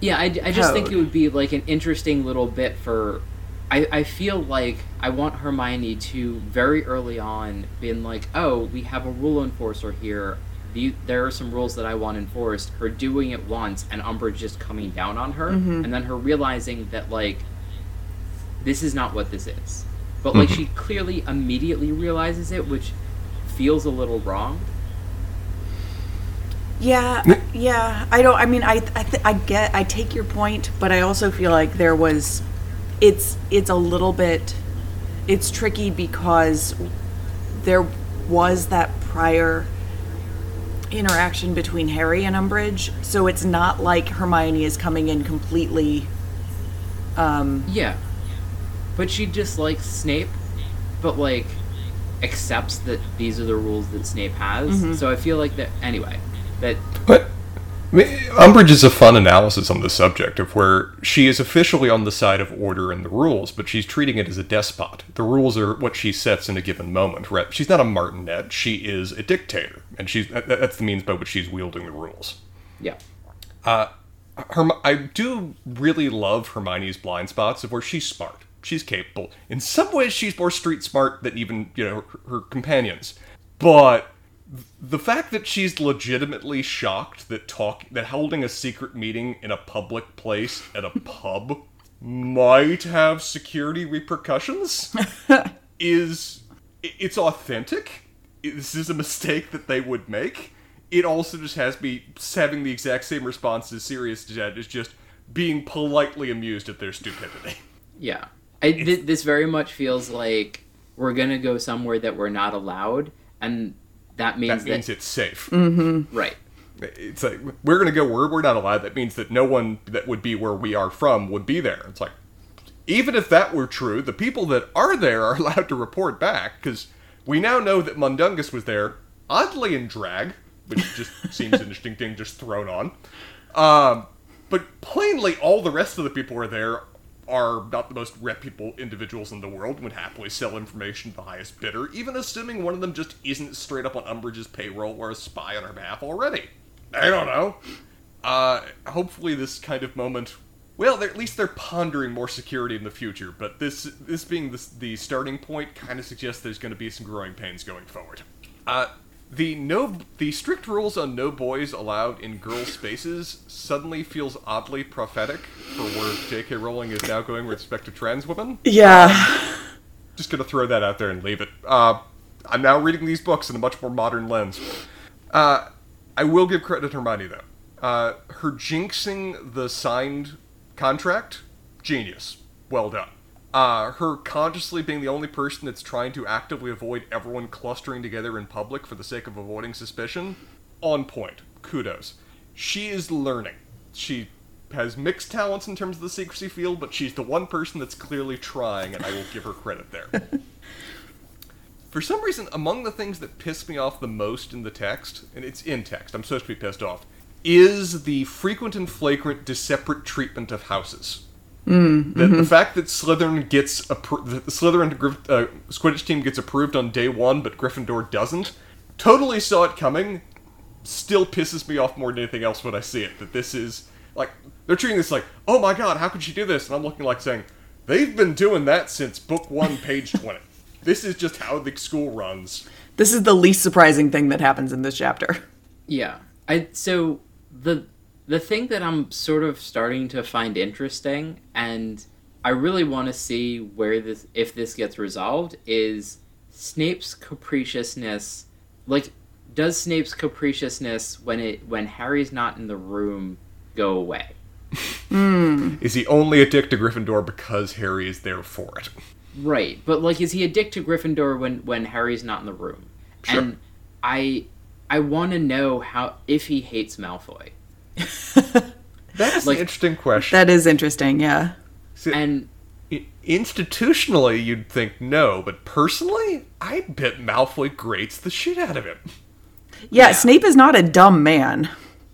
Yeah, I, I just think it would be like an interesting little bit for. I, I feel like I want Hermione to very early on been like, oh, we have a rule enforcer here. The, there are some rules that I want enforced. Her doing it once and Umbridge just coming down on her, mm-hmm. and then her realizing that like this is not what this is. But like mm-hmm. she clearly immediately realizes it, which feels a little wrong. Yeah, yeah. I don't. I mean, I, I, th- I get. I take your point, but I also feel like there was. It's, it's a little bit. It's tricky because there was that prior interaction between Harry and Umbridge, so it's not like Hermione is coming in completely. Um, Yeah. But she dislikes Snape, but like accepts that these are the rules that Snape has. So I feel like that anyway. That But I mean, Umbridge is a fun analysis on the subject of where she is officially on the side of order and the rules, but she's treating it as a despot. The rules are what she sets in a given moment. Right? She's not a martinet; she is a dictator, and she's—that's the means by which she's wielding the rules. yeah. Uh, Herm- I do really love Hermione's blind spots of where she's smart. She's capable. In some ways, she's more street smart than even you know her, her companions. But the fact that she's legitimately shocked that talk that holding a secret meeting in a public place at a pub might have security repercussions is it's authentic. This is a mistake that they would make. It also just has me having the exact same response as Sirius did, is just being politely amused at their stupidity. Yeah. I, th- this very much feels like we're gonna go somewhere that we're not allowed, and that means That that, means it's safe. right. It's like we're gonna go where we're not allowed. That means that no one that would be where we are from would be there. It's like even if that were true, the people that are there are allowed to report back because we now know that Mundungus was there, oddly in drag, which just seems an interesting thing just thrown on. Um, but plainly, all the rest of the people who are there are not the most reputable individuals in the world would happily sell information to the highest bidder, even assuming one of them just isn't straight up on Umbridge's payroll or a spy on her behalf already. I don't know. Uh, hopefully, this kind of moment. Well, at least they're pondering more security in the future, but this this being the, the starting point kind of suggests there's going to be some growing pains going forward. Uh, the no the strict rules on no boys allowed in girl spaces suddenly feels oddly prophetic for where J.K. Rowling is now going with respect to trans women. yeah. Just gonna throw that out there and leave it. Uh, I'm now reading these books in a much more modern lens. Uh, I will give credit to Hermione though. Uh, her jinxing the signed contract, genius. Well done. Uh, her consciously being the only person that's trying to actively avoid everyone clustering together in public for the sake of avoiding suspicion, on point. Kudos. She is learning. She has mixed talents in terms of the secrecy field, but she's the one person that's clearly trying, and I will give her credit there. For some reason, among the things that piss me off the most in the text, and it's in text, I'm supposed to be pissed off, is the frequent and flagrant disseparate treatment of houses. Mm, the, mm-hmm. the, fact that Slytherin gets appro- the Slytherin uh, Quidditch team gets approved on day one, but Gryffindor doesn't, totally saw it coming. Still pisses me off more than anything else when I see it. That this is like they're treating this like, oh my god, how could she do this? And I'm looking like saying, they've been doing that since book one, page twenty. this is just how the school runs. This is the least surprising thing that happens in this chapter. Yeah, I so the the thing that I'm sort of starting to find interesting, and I really want to see where this if this gets resolved, is Snape's capriciousness. Like, does Snape's capriciousness when it when Harry's not in the room go away? Mm. Is he only a dick to Gryffindor because Harry is there for it? Right, but like, is he a dick to Gryffindor when when Harry's not in the room? Sure. And I I want to know how if he hates Malfoy. That's like, an interesting question. That is interesting, yeah. See, and institutionally, you'd think no, but personally, I bet Malfoy grates the shit out of him. Yeah, yeah. Snape is not a dumb man.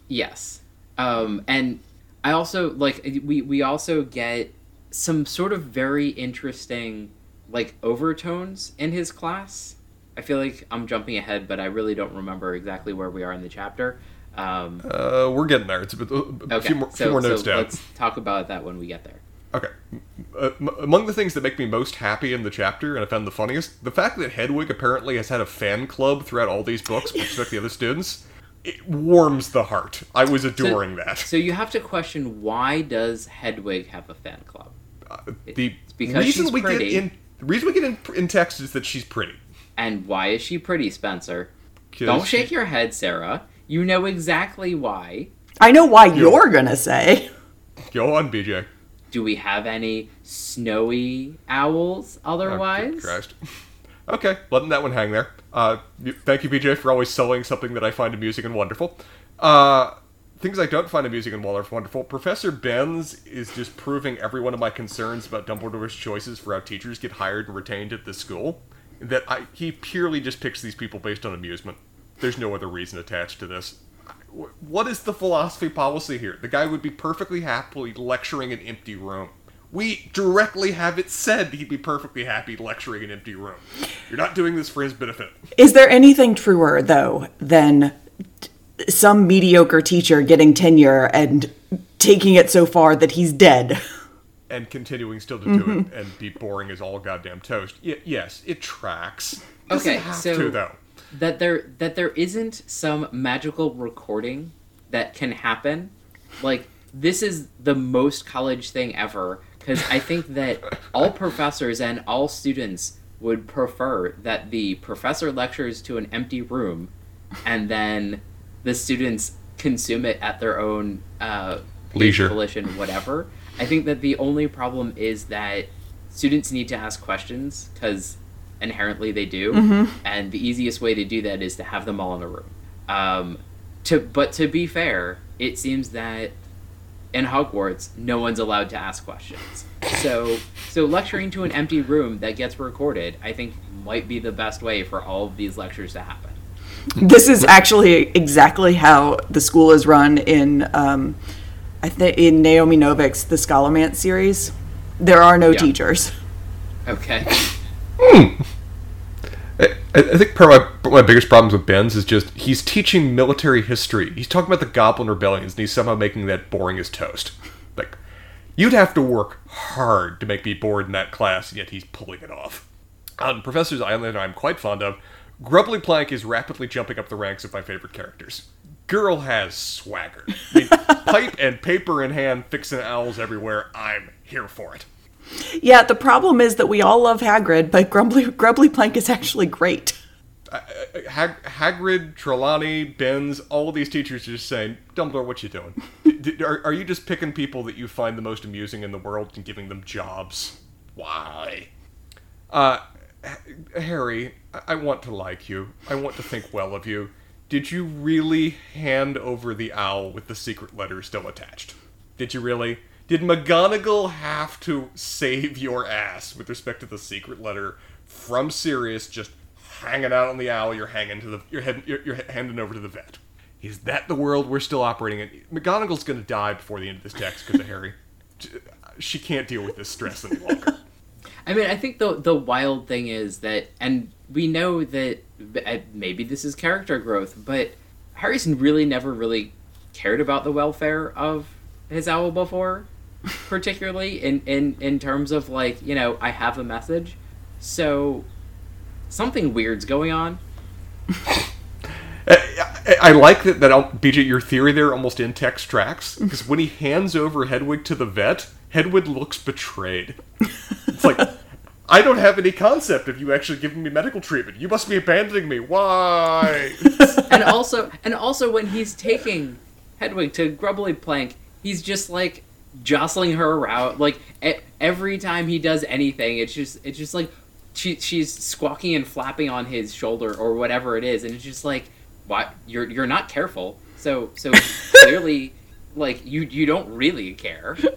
Yes, um, and I also like we we also get some sort of very interesting like overtones in his class. I feel like I'm jumping ahead, but I really don't remember exactly where we are in the chapter. Um, uh, we're getting there. It's a, bit, a okay. few more, so, few more notes so down. Let's talk about that when we get there. Okay. Uh, m- among the things that make me most happy in the chapter, and I found the funniest, the fact that Hedwig apparently has had a fan club throughout all these books with respect to the other students, it warms the heart. I was adoring so, that. So you have to question why does Hedwig have a fan club? Uh, the because reason we pretty. get in the reason we get in, in text is that she's pretty. And why is she pretty, Spencer? Don't shake your head, Sarah. You know exactly why. I know why Yo. you're gonna say. Go on, BJ. Do we have any snowy owls otherwise? Oh, Christ. okay, letting that one hang there. Uh, thank you, BJ, for always selling something that I find amusing and wonderful. Uh, things I don't find amusing and wonderful. Professor Binns is just proving every one of my concerns about Dumbledore's choices for how teachers get hired and retained at this school. That I, he purely just picks these people based on amusement. There's no other reason attached to this. What is the philosophy policy here? The guy would be perfectly happily lecturing an empty room. We directly have it said he'd be perfectly happy lecturing an empty room. You're not doing this for his benefit. Is there anything truer, though, than some mediocre teacher getting tenure and taking it so far that he's dead? And continuing still to do mm-hmm. it and be boring as all goddamn toast. Y- yes, it tracks. okay, so to, though that there that there isn't some magical recording that can happen. Like this is the most college thing ever because I think that all professors and all students would prefer that the professor lectures to an empty room and then the students consume it at their own uh, leisure volition whatever i think that the only problem is that students need to ask questions because inherently they do, mm-hmm. and the easiest way to do that is to have them all in a room. Um, to but to be fair, it seems that in Hogwarts, no one's allowed to ask questions. So so lecturing to an empty room that gets recorded, I think might be the best way for all of these lectures to happen. This is actually exactly how the school is run in um, I think in Naomi Novik's The Scholomance series. There are no yeah. teachers. Okay. Hmm. I, I, think part of my, my biggest problems with Binns is just he's teaching military history. He's talking about the Goblin rebellions, and he's somehow making that boring as toast. Like, you'd have to work hard to make me bored in that class, and yet he's pulling it off. On Professor's Island, I'm quite fond of. Grubbly Plank is rapidly jumping up the ranks of my favorite characters. Girl has swagger. I mean, pipe and paper in hand, fixing owls everywhere. I'm here for it. Yeah, the problem is that we all love Hagrid, but Grumbly, Grubbly Plank is actually great. uh, Hag- Hagrid, Trelawney, Binns, all these teachers are just saying, Dumbledore, what you doing? D- are, are you just picking people that you find the most amusing in the world and giving them jobs? Why? Uh, Harry, I-, I want to like you. I want to think well of you. Did you really hand over the owl with the secret letter still attached? Did you really? Did McGonagall have to save your ass with respect to the secret letter from Sirius just hanging out on the owl you're hanging to the you're, head, you're, you're handing over to the vet? Is that the world we're still operating in? McGonagall's going to die before the end of this text because of Harry. She can't deal with this stress any longer. I mean, I think the the wild thing is that, and we know that uh, maybe this is character growth, but Harrison really never really cared about the welfare of his owl before, particularly in in in terms of like you know I have a message, so something weird's going on. I, I like that, that um, I'll- BJ, your theory there almost in text tracks because when he hands over Hedwig to the vet, Hedwig looks betrayed. It's like, I don't have any concept of you actually giving me medical treatment. You must be abandoning me. Why? and also and also when he's taking Hedwig to Grubbly Plank, he's just like jostling her around. Like e- every time he does anything, it's just it's just like she she's squawking and flapping on his shoulder or whatever it is, and it's just like, what you're you're not careful. So so clearly, like you you don't really care.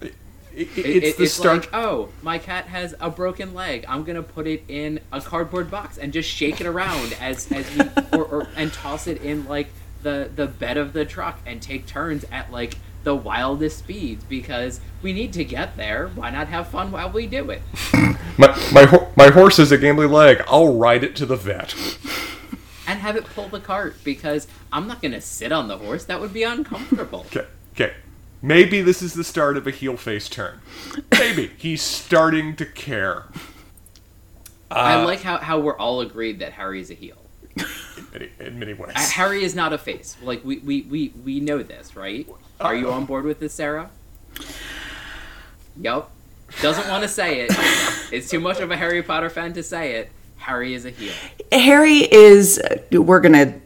It- It- it's it- the start. like, oh, my cat has a broken leg. I'm gonna put it in a cardboard box and just shake it around as as we or, or and toss it in like the the bed of the truck and take turns at like the wildest speeds because we need to get there. Why not have fun while we do it? my, my, ho- my horse has a gambly leg. I'll ride it to the vet. And have it pull the cart because I'm not gonna sit on the horse. That would be uncomfortable. Okay, okay. Maybe this is the start of a heel face turn. Maybe. He's starting to care. I uh, like how, how we're all agreed that Harry's a heel. In many, in many ways. Uh, Harry is not a face. Like we, we, we, we know this, right? Are you on board with this, Sarah? Yup. Doesn't want to say it. It's too much of a Harry Potter fan to say it. Harry is a heel. Harry is we're gonna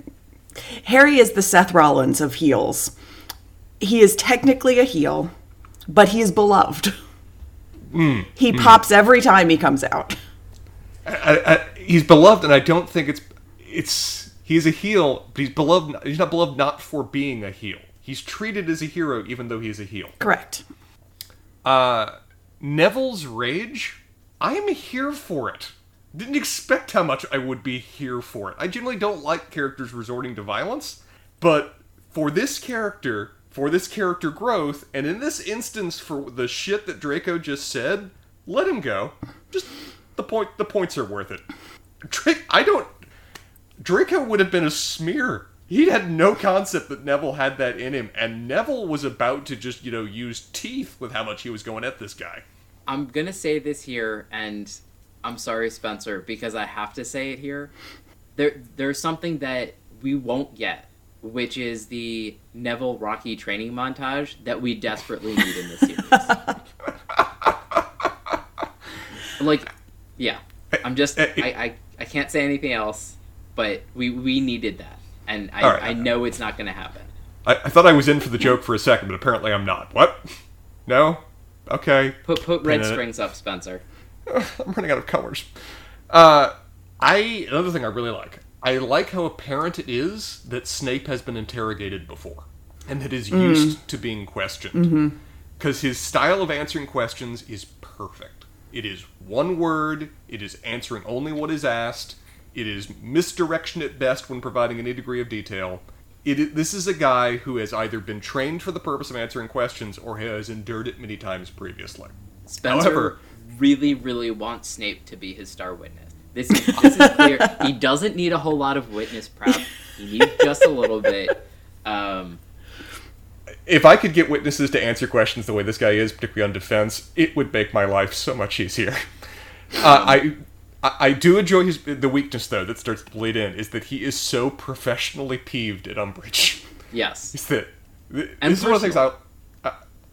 Harry is the Seth Rollins of heels. He is technically a heel, but he is beloved. he pops every time he comes out. I, I, he's beloved, and I don't think it's it's he's a heel, but he's beloved. He's not beloved not for being a heel. He's treated as a hero, even though he's a heel. Correct. Uh, Neville's rage. I am here for it. Didn't expect how much I would be here for it. I generally don't like characters resorting to violence, but for this character, for this character growth, and in this instance for the shit that Draco just said, let him go. Just the point. The points are worth it. Drake, I don't. Draco would have been a smear. He had no concept that Neville had that in him, and Neville was about to just, you know, use teeth with how much he was going at this guy. I'm gonna say this here, and I'm sorry, Spencer, because I have to say it here. There, there's something that we won't get, which is the Neville Rocky training montage that we desperately need in this series. like, yeah, I'm just, I, I, I can't say anything else, but we, we needed that, and I, All right. I know it's not gonna happen. I, I thought I was in for the joke for a second, but apparently I'm not. What? No? Okay. Put, put red Pin in it. strings up, Spencer. I'm running out of colors. Uh, I another thing I really like. I like how apparent it is that Snape has been interrogated before, and that is used to being questioned. Because his style of answering questions is perfect. It is one word. It is answering only what is asked. It is misdirection at best when providing any degree of detail. It this is a guy who has either been trained for the purpose of answering questions or has endured it many times previously. Spencer However- really, really wants Snape to be his star witness. This is, this is clear. he doesn't need a whole lot of witness prep. He needs just a little bit. Um, if I could get witnesses to answer questions the way this guy is, particularly on defense, it would make my life so much easier. Uh, I, I I do enjoy his the weakness though that starts to bleed in is that he is so professionally peeved at Umbridge. yes. Is that And this is one of the things I, I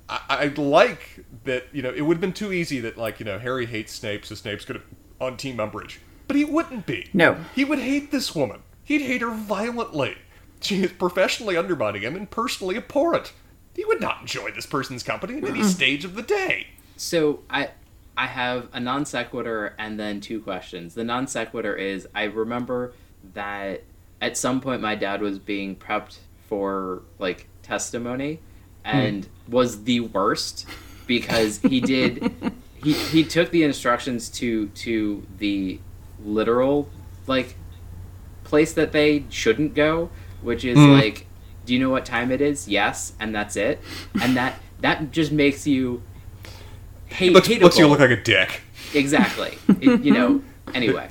I like that you know it would have been too easy that like you know Harry hates Snape so Snape's gonna on Team Umbridge. but he wouldn't be. No. He would hate this woman. He'd hate her violently. She is professionally undermining him and personally abhorrent. He would not enjoy this person's company at any stage of the day. So I I have a non sequitur and then two questions. The non sequitur is I remember that at some point my dad was being prepped for like testimony hmm. and was the worst because he did he, he took the instructions to to the literal like place that they shouldn't go, which is hmm. like do you know what time it is? Yes, and that's it. And that that just makes you hate Looks, looks you look like a dick. Exactly. It- you know. Anyway,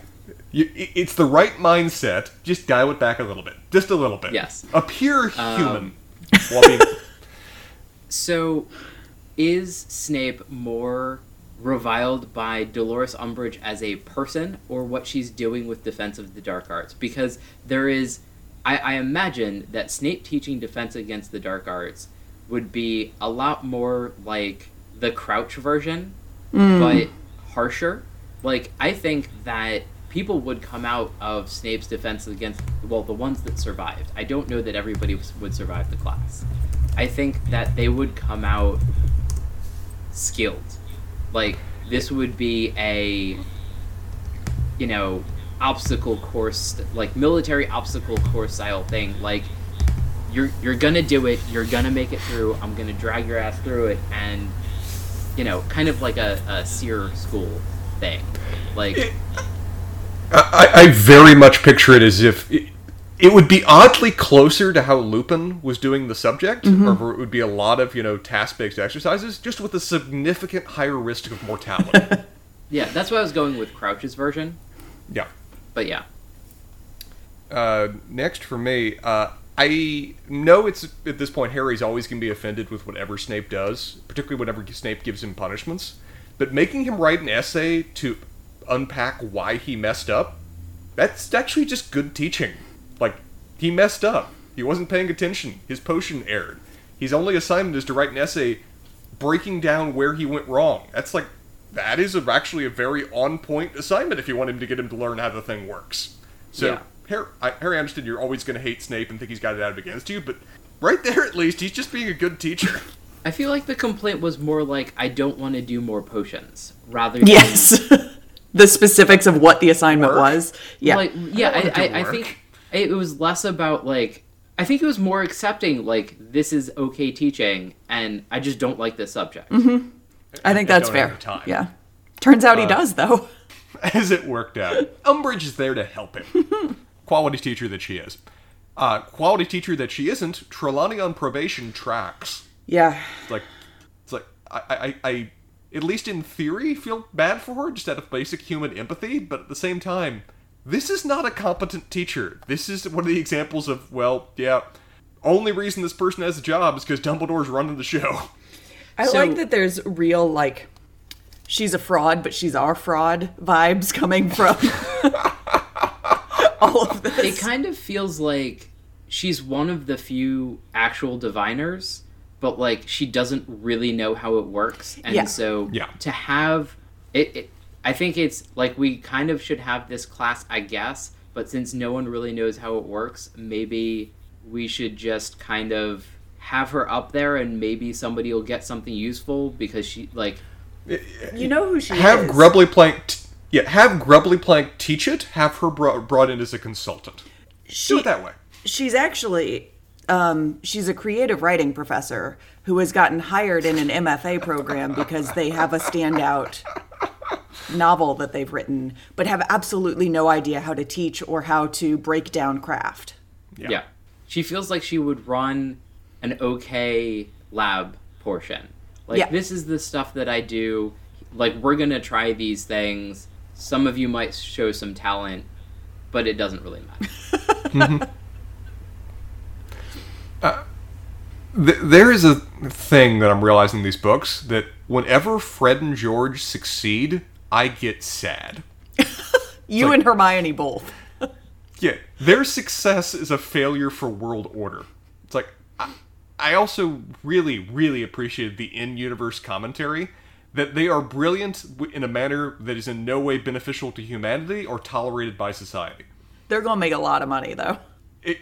You, it's the right mindset. Just dial it back a little bit. Just a little bit. Yes. Appear Um, human. while being, so is Snape more reviled by Dolores Umbridge as a person or what she's doing with Defense of the Dark Arts? Because there is, I, I imagine that Snape teaching Defense Against the Dark Arts would be a lot more like the Crouch version, mm. but harsher. Like, I think that people would come out of Snape's defense against, well, the ones that survived. I don't know that everybody would survive the class. I think that they would come out skilled. Like, this would be a, you know, obstacle course, like military obstacle course style thing. Like, you're you're gonna do it. You're gonna make it through. I'm gonna drag your ass through it, and you know, kind of like a, a seer school thing. Like, I, I very much picture it as if it, it would be oddly closer to how Lupin was doing the subject, or it would be a lot of you know task-based exercises, just with a significant higher risk of mortality. yeah, that's why I was going with Crouch's version. yeah. But yeah, Uh, next for me, uh, I know it's at this point Harry's always going to be offended with whatever Snape does, particularly whenever Snape gives him punishments. But making him write an essay to unpack why he messed up, that's actually just good teaching. Like, he messed up. He wasn't paying attention. His potion erred. His only assignment is to write an essay breaking down where he went wrong. That's like, that is actually a very on point assignment if you want him to get him to learn how the thing works. So, Yeah. Harry, I, Harry, I understand you're always going to hate Snape and think he's got it out against you, but right there at least, he's just being a good teacher. I feel like the complaint was more like I don't want to do more potions rather than Yes. the specifics of what the assignment Work? was. Yeah. like yeah. I I, I, I think it was less about like I think it was more accepting like this is okay teaching and I just don't like this subject. Mm-hmm. I think that's fair. time. Yeah. Turns out he Uh, does, though. As it worked out, Umbridge is there to help him. Quality teacher that she is. Uh, quality teacher that she isn't, Trelawney on probation tracks. Yeah. It's like, it's like I, I, I, at least in theory, feel bad for her just out of basic human empathy. But at the same time, this is not a competent teacher. This is one of the examples of well, yeah. Only reason this person has a job is because Dumbledore's running the show. I So- like that there's real, like, she's a fraud, but she's our fraud vibes coming from all of this. It kind of feels like she's one of the few actual diviners, but like she doesn't really know how it works, and Yeah. so Yeah. to have it, it, I think it's like we kind of should have this class, I guess, but since no one really knows how it works, maybe we should just kind of have her up there, and maybe somebody will get something useful because she like you know who she have is. Grubbly Plank, t- yeah, have Grubbly Plank teach it. Have her bro- brought in as a consultant. she, Do it that way. she's actually um, she's a creative writing professor who has gotten hired in an MFA program because they have a standout novel that they've written, but have absolutely no idea how to teach or how to break down craft. Yeah. She feels like she would run an okay lab portion. Like, Yeah. this is the stuff that I do. Like, we're going to try these things. Some of you might show some talent, but it doesn't really matter. Mm-hmm. Uh, th- there is a thing that I'm realizing in these books that whenever Fred and George succeed, I get sad. You like- and Hermione both. Yeah, their success is a failure for world order. It's like I, I also really, really appreciated the in-universe commentary that they are brilliant in a manner that is in no way beneficial to humanity or tolerated by society. They're going to make a lot of money, though.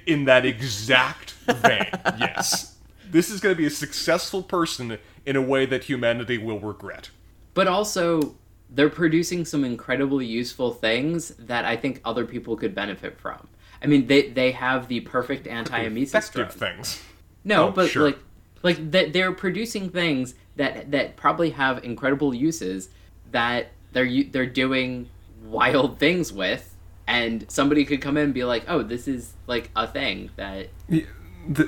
In that exact vein, yes. This is going to be a successful person in a way that humanity will regret. But also, they're producing some incredibly useful things that I think other people could benefit from. I mean, they they have the perfect anti-emesis Effective drug. things. No, Oh, but sure. like like that they're producing things that that probably have incredible uses that they're they're doing wild things with and somebody could come in and be like, "Oh, this is like a thing that Th-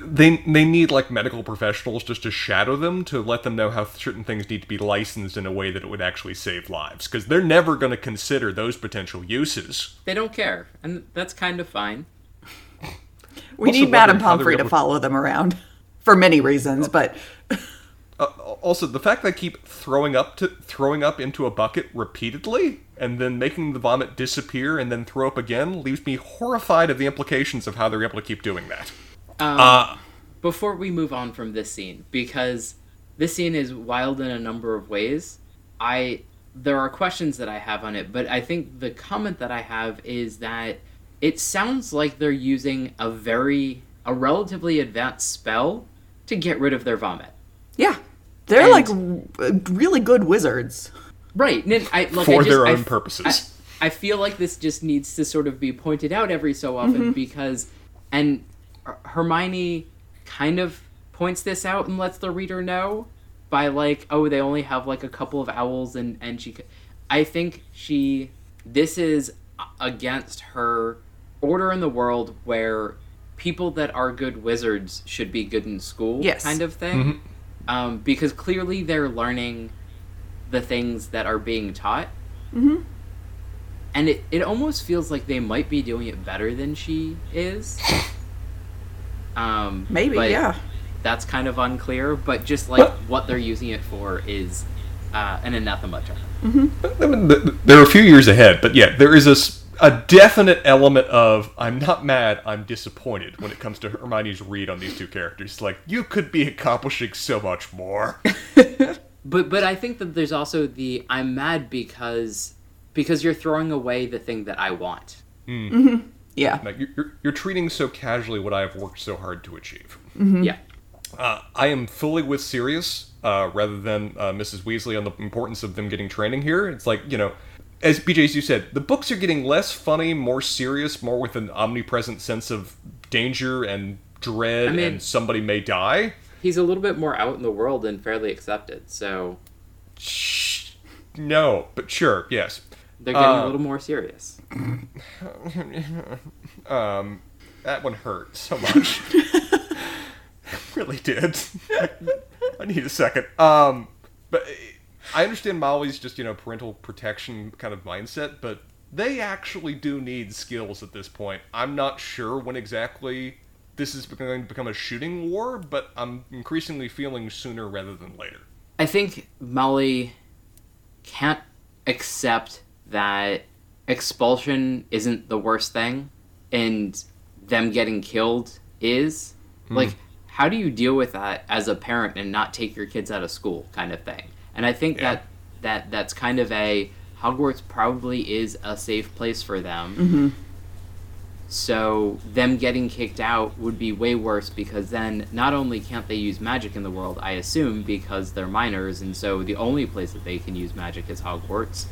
They they need like medical professionals just to shadow them to let them know how certain things need to be licensed in a way that it would actually save lives because they're never going to consider those potential uses. they don't care." And that's kind of fine. We Also need Madame wondering how they're Pomfrey to follow them around for many reasons, but also, the fact that they keep throwing up to throwing up into a bucket repeatedly and then making the vomit disappear and then throw up again leaves me horrified of the implications of how they're able to keep doing that. Um, Uh, before we move on from this scene because this scene is wild in a number of ways i there are questions that i have on it but i think the comment that i have is that it sounds like they're using a very a relatively advanced spell to get rid of their vomit yeah, they're And- like really good wizards. right and I, like, For I just, their own f- purposes. I, I feel like this just needs to sort of be pointed out every so often mm-hmm. because and hermione kind of points this out and lets the reader know by like oh they only have like a couple of owls and and she I think she this is against her order in the world where people that are good wizards should be good in school Yes. kind of thing mm-hmm. Um, because clearly they're learning the things that are being taught mm-hmm. and it, it almost feels like they might be doing it better than she is um, Maybe, but yeah. that's kind of unclear but just like what they're using it for is uh, an anathema term I mean, th- th- they're a few years ahead, but yeah, there is a, s- a definite element of I'm not mad, I'm disappointed when it comes to Hermione's read on these two characters. Like, you could be accomplishing so much more. But but I think that there's also the I'm mad because because you're throwing away the thing that I want. Yeah, like, you're, you're, you're treating so casually what I have worked so hard to achieve. Yeah. Uh, I am fully with Sirius uh, rather than uh, Mrs. Weasley on the importance of them getting training here. It's like, you know, as BJ, as you said, the books are getting less funny, more serious, more with an omnipresent sense of danger and dread I mean- and somebody may die. He's a little bit more out in the world and fairly accepted, so Shh. No, but sure, yes. they're getting Uh, a little more serious. Um, that one hurt so much. really did. I, I need a second. Um, but I understand Molly's just you know parental protection kind of mindset, but they actually do need skills at this point. I'm not sure when exactly this is going to become a shooting war, but I'm increasingly feeling sooner rather than later. I think Molly can't accept that expulsion isn't the worst thing and them getting killed is. Hmm. Like, how do you deal with that as a parent and not take your kids out of school kind of thing? And I think Yeah. that that that's kind of a Hogwarts probably is a safe place for them. Mm-hmm. So them getting kicked out would be way worse because then not only can't they use magic in the world, I assume because they're minors, and so the only place that they can use magic is Hogwarts.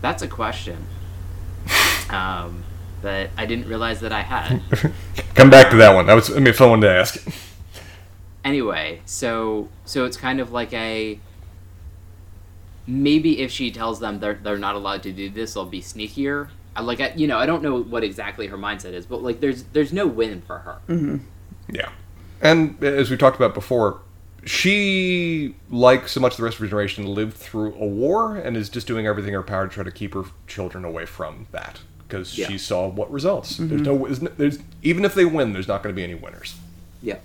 That's a question um, that I didn't realize that I had. Come back to that one. That was I mean, a fun one to ask. Anyway, so so it's kind of like a maybe if she tells them they're they're not allowed to do this, they'll be sneakier. I like I, you know I don't know what exactly her mindset is, but like there's there's no win for her. Mm-hmm. Yeah. And as we talked about before, she, like so much of the rest of her generation, lived through a war and is just doing everything in her power to try to keep her children away from that because Yeah. she saw what results. There's mm-hmm. no, there's no- there's even if they win, there's not going to be any winners. Yeah.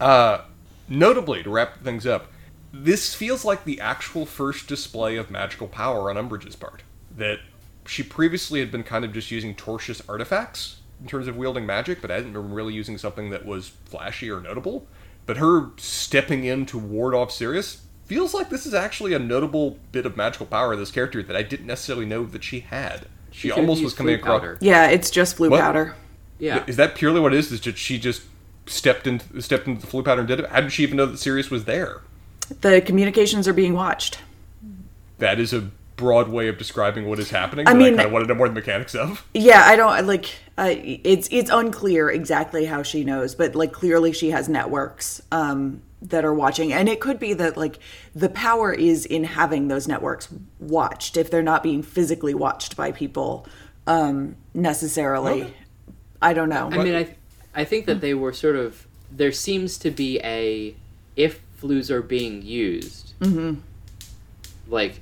Uh, notably, to wrap things up, this feels like the actual first display of magical power on Umbridge's part. That she previously had been kind of just using tortious artifacts in terms of wielding magic, but hadn't been really using something that was flashy or notable. But her stepping in to ward off Sirius, feels like this is actually a notable bit of magical power of this character that I didn't necessarily know that she had. She, could've almost was coming Floo across. powder. Yeah, it's just blue What? powder. Yeah. Is that purely what it is? Is just she just stepped into stepped into the Floo pattern did it? How did she even know that Sirius was there? The communications are being watched. That is a broad way of describing what is happening. I that mean- I kind of want to know more the mechanics of. Yeah, I don't like. Uh, it's it's unclear exactly how she knows, but like clearly she has networks um, that are watching, and it could be that like the power is in having those networks watched if they're not being physically watched by people um, necessarily. Okay. I don't know. I mean, I, I think that hmm. they were sort of. There seems to be a. If Floos are being used, mm-hmm. like,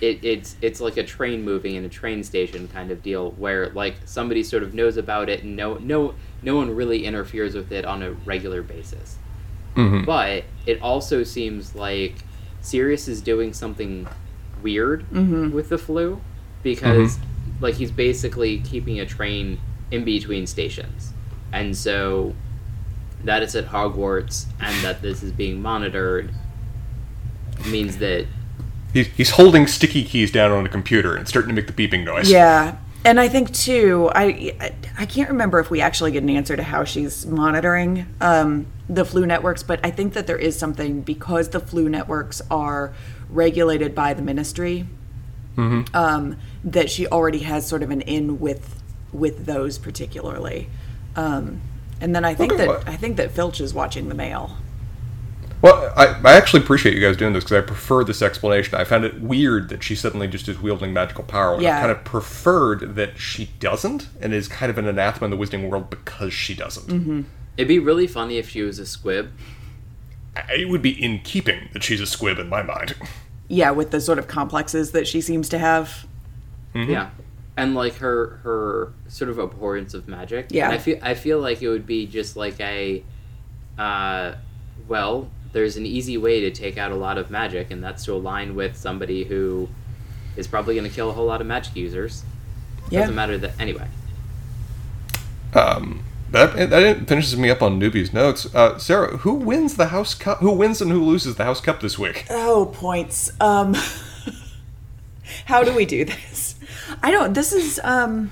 it, it's it's like a train moving in a train station kind of deal where like somebody sort of knows about it and no no no one really interferes with it on a regular basis. Mm-hmm. But it also seems like Sirius is doing something weird mm-hmm. with the Floo because like he's basically keeping a train in between stations. And so that it's at Hogwarts and that this is being monitored means that He's, he's holding sticky keys down on a computer and starting to make the beeping noise. Yeah. And I think too, I I- I can't remember if we actually get an answer to how she's monitoring um, the Floo networks, but I think that there is something because the Floo networks are regulated by the ministry. Um, that she already has sort of an in with with those particularly, um, and then I think Okay, that well- I think that Filch is watching the mail. Well, I, I actually appreciate you guys doing this because I prefer this explanation. I found it weird that she suddenly just is wielding magical power. And I Yeah. kind of preferred that she doesn't and is kind of an anathema in the wizarding world because she doesn't. Mm-hmm. it'd be really funny if she was a squib. It would be in keeping that she's a squib in my mind. Yeah, with the sort of complexes that she seems to have. Yeah. And like her her sort of abhorrence of magic. Yeah. And I feel I feel like it would be just like a uh well, there's an easy way to take out a lot of magic and that's to align with somebody who is probably going to kill a whole lot of magic users. Yeah. Doesn't matter that anyway. Um, that, that finishes me up on newbies notes. Uh, Sarah, who wins the House Cup? Who wins and who loses the House Cup this week? Oh, points. Um how do we do this? I don't this is um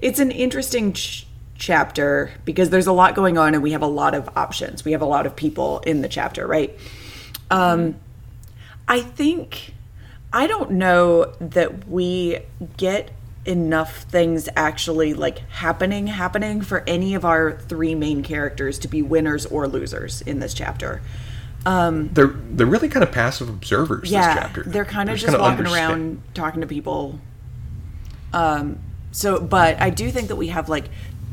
it's an interesting ch- chapter because there's a lot going on and we have a lot of options. We have a lot of people in the chapter, right? Um I think I don't know that we get enough things actually like happening happening for any of our three main characters to be winners or losers in this chapter. They're they're really kind of passive observers yeah, this chapter. they're kind of just just kinda walking understand- around talking to people. Um, so, but I do think that we have like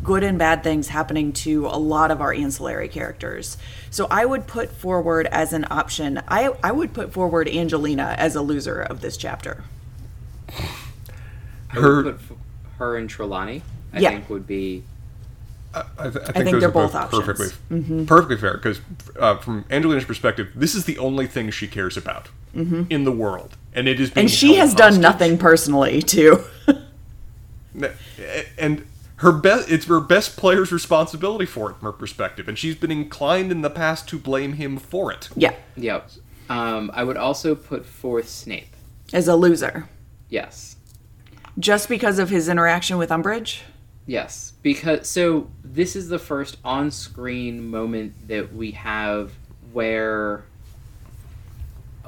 good and bad things happening to a lot of our ancillary characters. So I would put forward as an option. I I would put forward Angelina as a loser of this chapter. I Her- would put her and Trelawney I Yeah. think would be I, th- I think, think those they're are both, both options. perfectly perfectly fair because uh, from Angelina's perspective, this is the only thing she cares about in the world, and it is being And she held has done nothing personally too. and her best it's her best player's responsibility for it from her perspective and she's been inclined in the past to blame him for it yeah, Yep. Um, I would also put forth Snape. as a loser, Yes. just because of his interaction with Umbridge. Yes, because so this is the first on-screen moment that we have where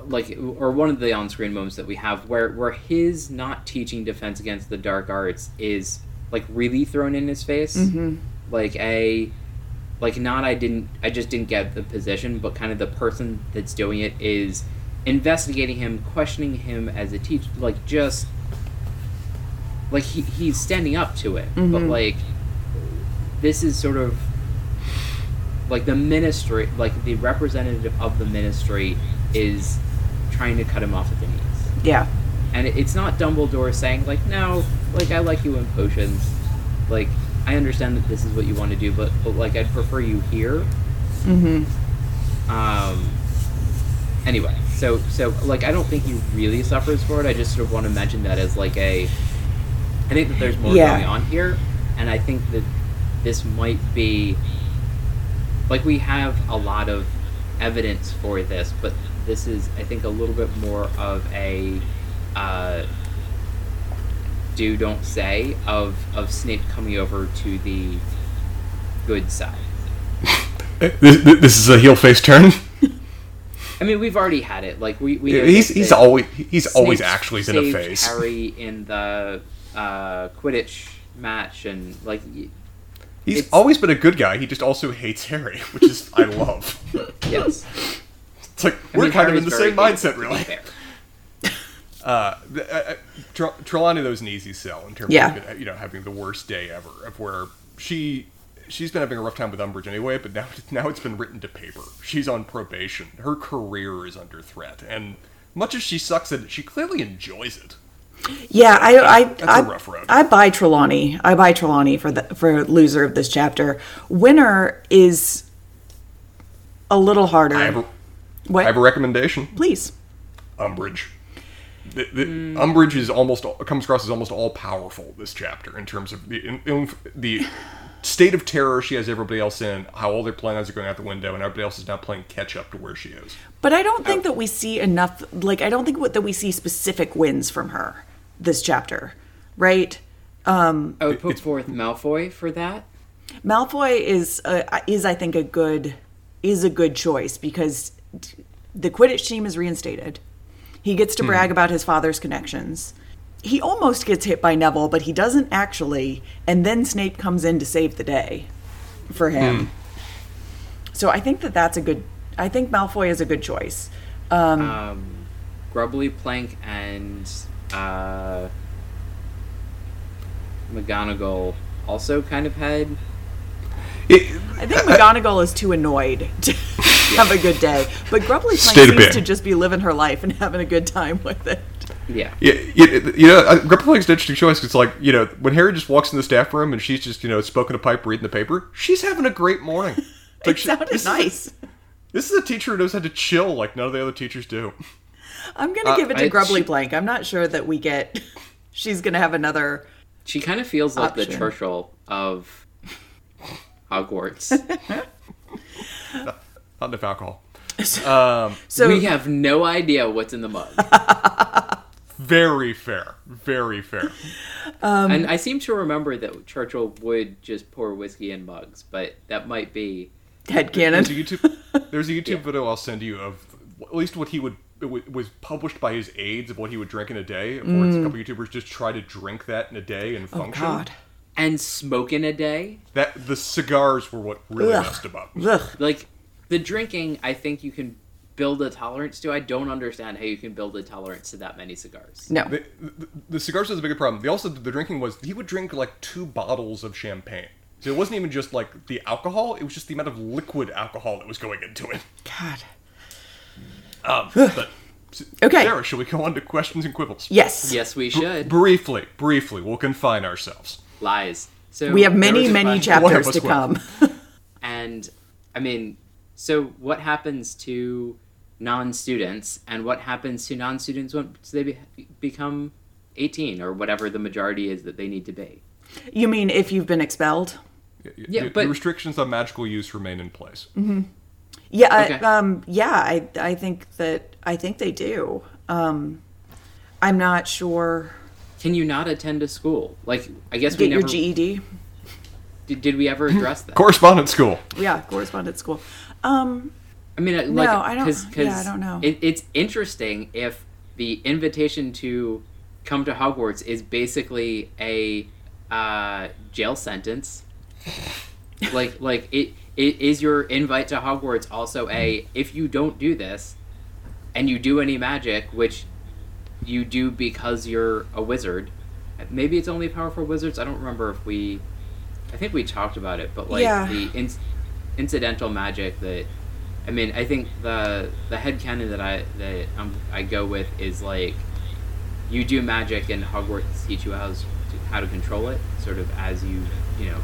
like or one of the on-screen moments that we have where where his not teaching defense against the dark arts is like really thrown in his face. Mm-hmm. Like a like not I didn't I just didn't get the position, but kind of the person that's doing it is investigating him, questioning him as a teacher, like just like he, he's standing up to it, but like this is sort of like the ministry, like the representative of the ministry is trying to cut him off at the knees, Yeah, and it, it's not Dumbledore saying like no, like I like you in potions, like I understand that this is what you want to do, but, but like I'd prefer you here. Mm-hmm. Um. Anyway, so so like I don't think he really suffers for it. I just sort of want to mention that as like a. I think that there's more Yeah. going on here, and I think that this might be. Like we have a lot of evidence for this, but this is, I think, a little bit more of a uh, do don't say of of Snape coming over to the good side. This, this is a heel face turn. I mean, we've already had it. Like we, we know he's he's always he's always actually been a face. Harry in the uh, Quidditch match, and like, He's always been a good guy. He just also hates Harry, which is I love. yes, It's like I we're mean, kind of in the same mindset, hateable, really. Uh, the- uh, uh, Trelawney though is an easy sell in terms Yeah. of you know having the worst day ever, of where she she's been having a rough time with Umbridge anyway, but now now it's been written to paper. She's on probation. Her career is under threat, and much as she sucks at it, she clearly enjoys it. Yeah, I I I, rough road. I buy Trelawney. I buy Trelawney for the for loser of this chapter. Winner is a little harder. I have a, what? I have a recommendation. Please. Umbridge. The, the, Umbridge is almost comes across as almost all powerful this chapter in terms of the in, in- the state of terror she has everybody else in, how all their plans are going out the window, and everybody else is now playing catch up to where she is. But I don't think that we see enough. Like, I don't think that we see specific wins from her this chapter, right? Um, I would put forth Malfoy for that. Malfoy is uh, is I think a good is a good choice because the Quidditch team is reinstated. He gets to brag about his father's connections. He almost gets hit by Neville, but he doesn't actually. And then Snape comes in to save the day for him. So I think that that's a good. I think Malfoy is a good choice. Um, Grubbly, Plank, and uh, McGonagall also kind of had. It, I think McGonagall is too annoyed to have a good day, but Grubbly Plank seems to just be living her life and having a good time with it. Yeah. yeah, yeah, you know, uh, Grubbly Plank's an interesting choice. 'cause It's like you know when Harry just walks in the staff room and she's just you know smoking a pipe, reading the paper. She's having a great morning. It's like It she- sounded this is a- nice. this is a teacher who knows how to chill like none of the other teachers do. I'm gonna give it to I- Grubbly she- Plank. I'm not sure that we get. She's gonna have another. She kind of feels like the Churchill of Hogwarts. Not enough alcohol. Um, So we have no idea what's in the mug. very fair, very fair. Um, and I seem to remember that Churchill would just pour whiskey in mugs, but that might be. head There's a canon. YouTube. There's a YouTube video I'll send you of at least what he would. It wa- was published by his aides of what he would drink in a day. Of course, a couple YouTubers just try to drink that in a day and Mm. Oh function. God. And smoke in a day? That the cigars were what really Ugh. messed him up. Ugh. Like, the drinking, I think you can build a tolerance to. I don't understand how you can build a tolerance to that many cigars. No. The, the, the cigars was a bigger problem. The also the drinking was he would drink like two bottles of champagne. So it wasn't even just like the alcohol; it was just the amount of liquid alcohol that was going into it. God. Um, but Okay. Sarah, shall we go on to questions and quibbles? Yes. Yes, we should. Briefly, briefly, we'll confine ourselves. Lies. So We have many, many question- One of chapters to come. And I mean, so what happens to non-students, and what happens to non-students once they be- become eighteen or whatever the majority is that they need to be? you mean if you've been expelled? Yeah, the, but- the restrictions on magical use remain in place. Yeah. I- um. Yeah. I. I think that. I think they do. Um. I'm not sure. Can you not attend a school? Like, I guess we Get your never GED. did, did we ever address that? Correspondence school. Yeah. Correspondence school. Um. I mean, uh, like, I don't- Cause, yeah, 'cause I don't know. It, it's interesting if the invitation to come to Hogwarts is basically a uh, jail sentence. like, like it, it is your invite to Hogwarts also a if you don't do this, and you do any magic, which you do because you're a wizard. Maybe it's only powerful wizards. I don't remember if we. I think we talked about it, but like Yeah. the in, incidental magic that I mean, I think the the headcanon that I that um, I go with is like you do magic and Hogwarts teach you how to, how to control it, sort of as you you know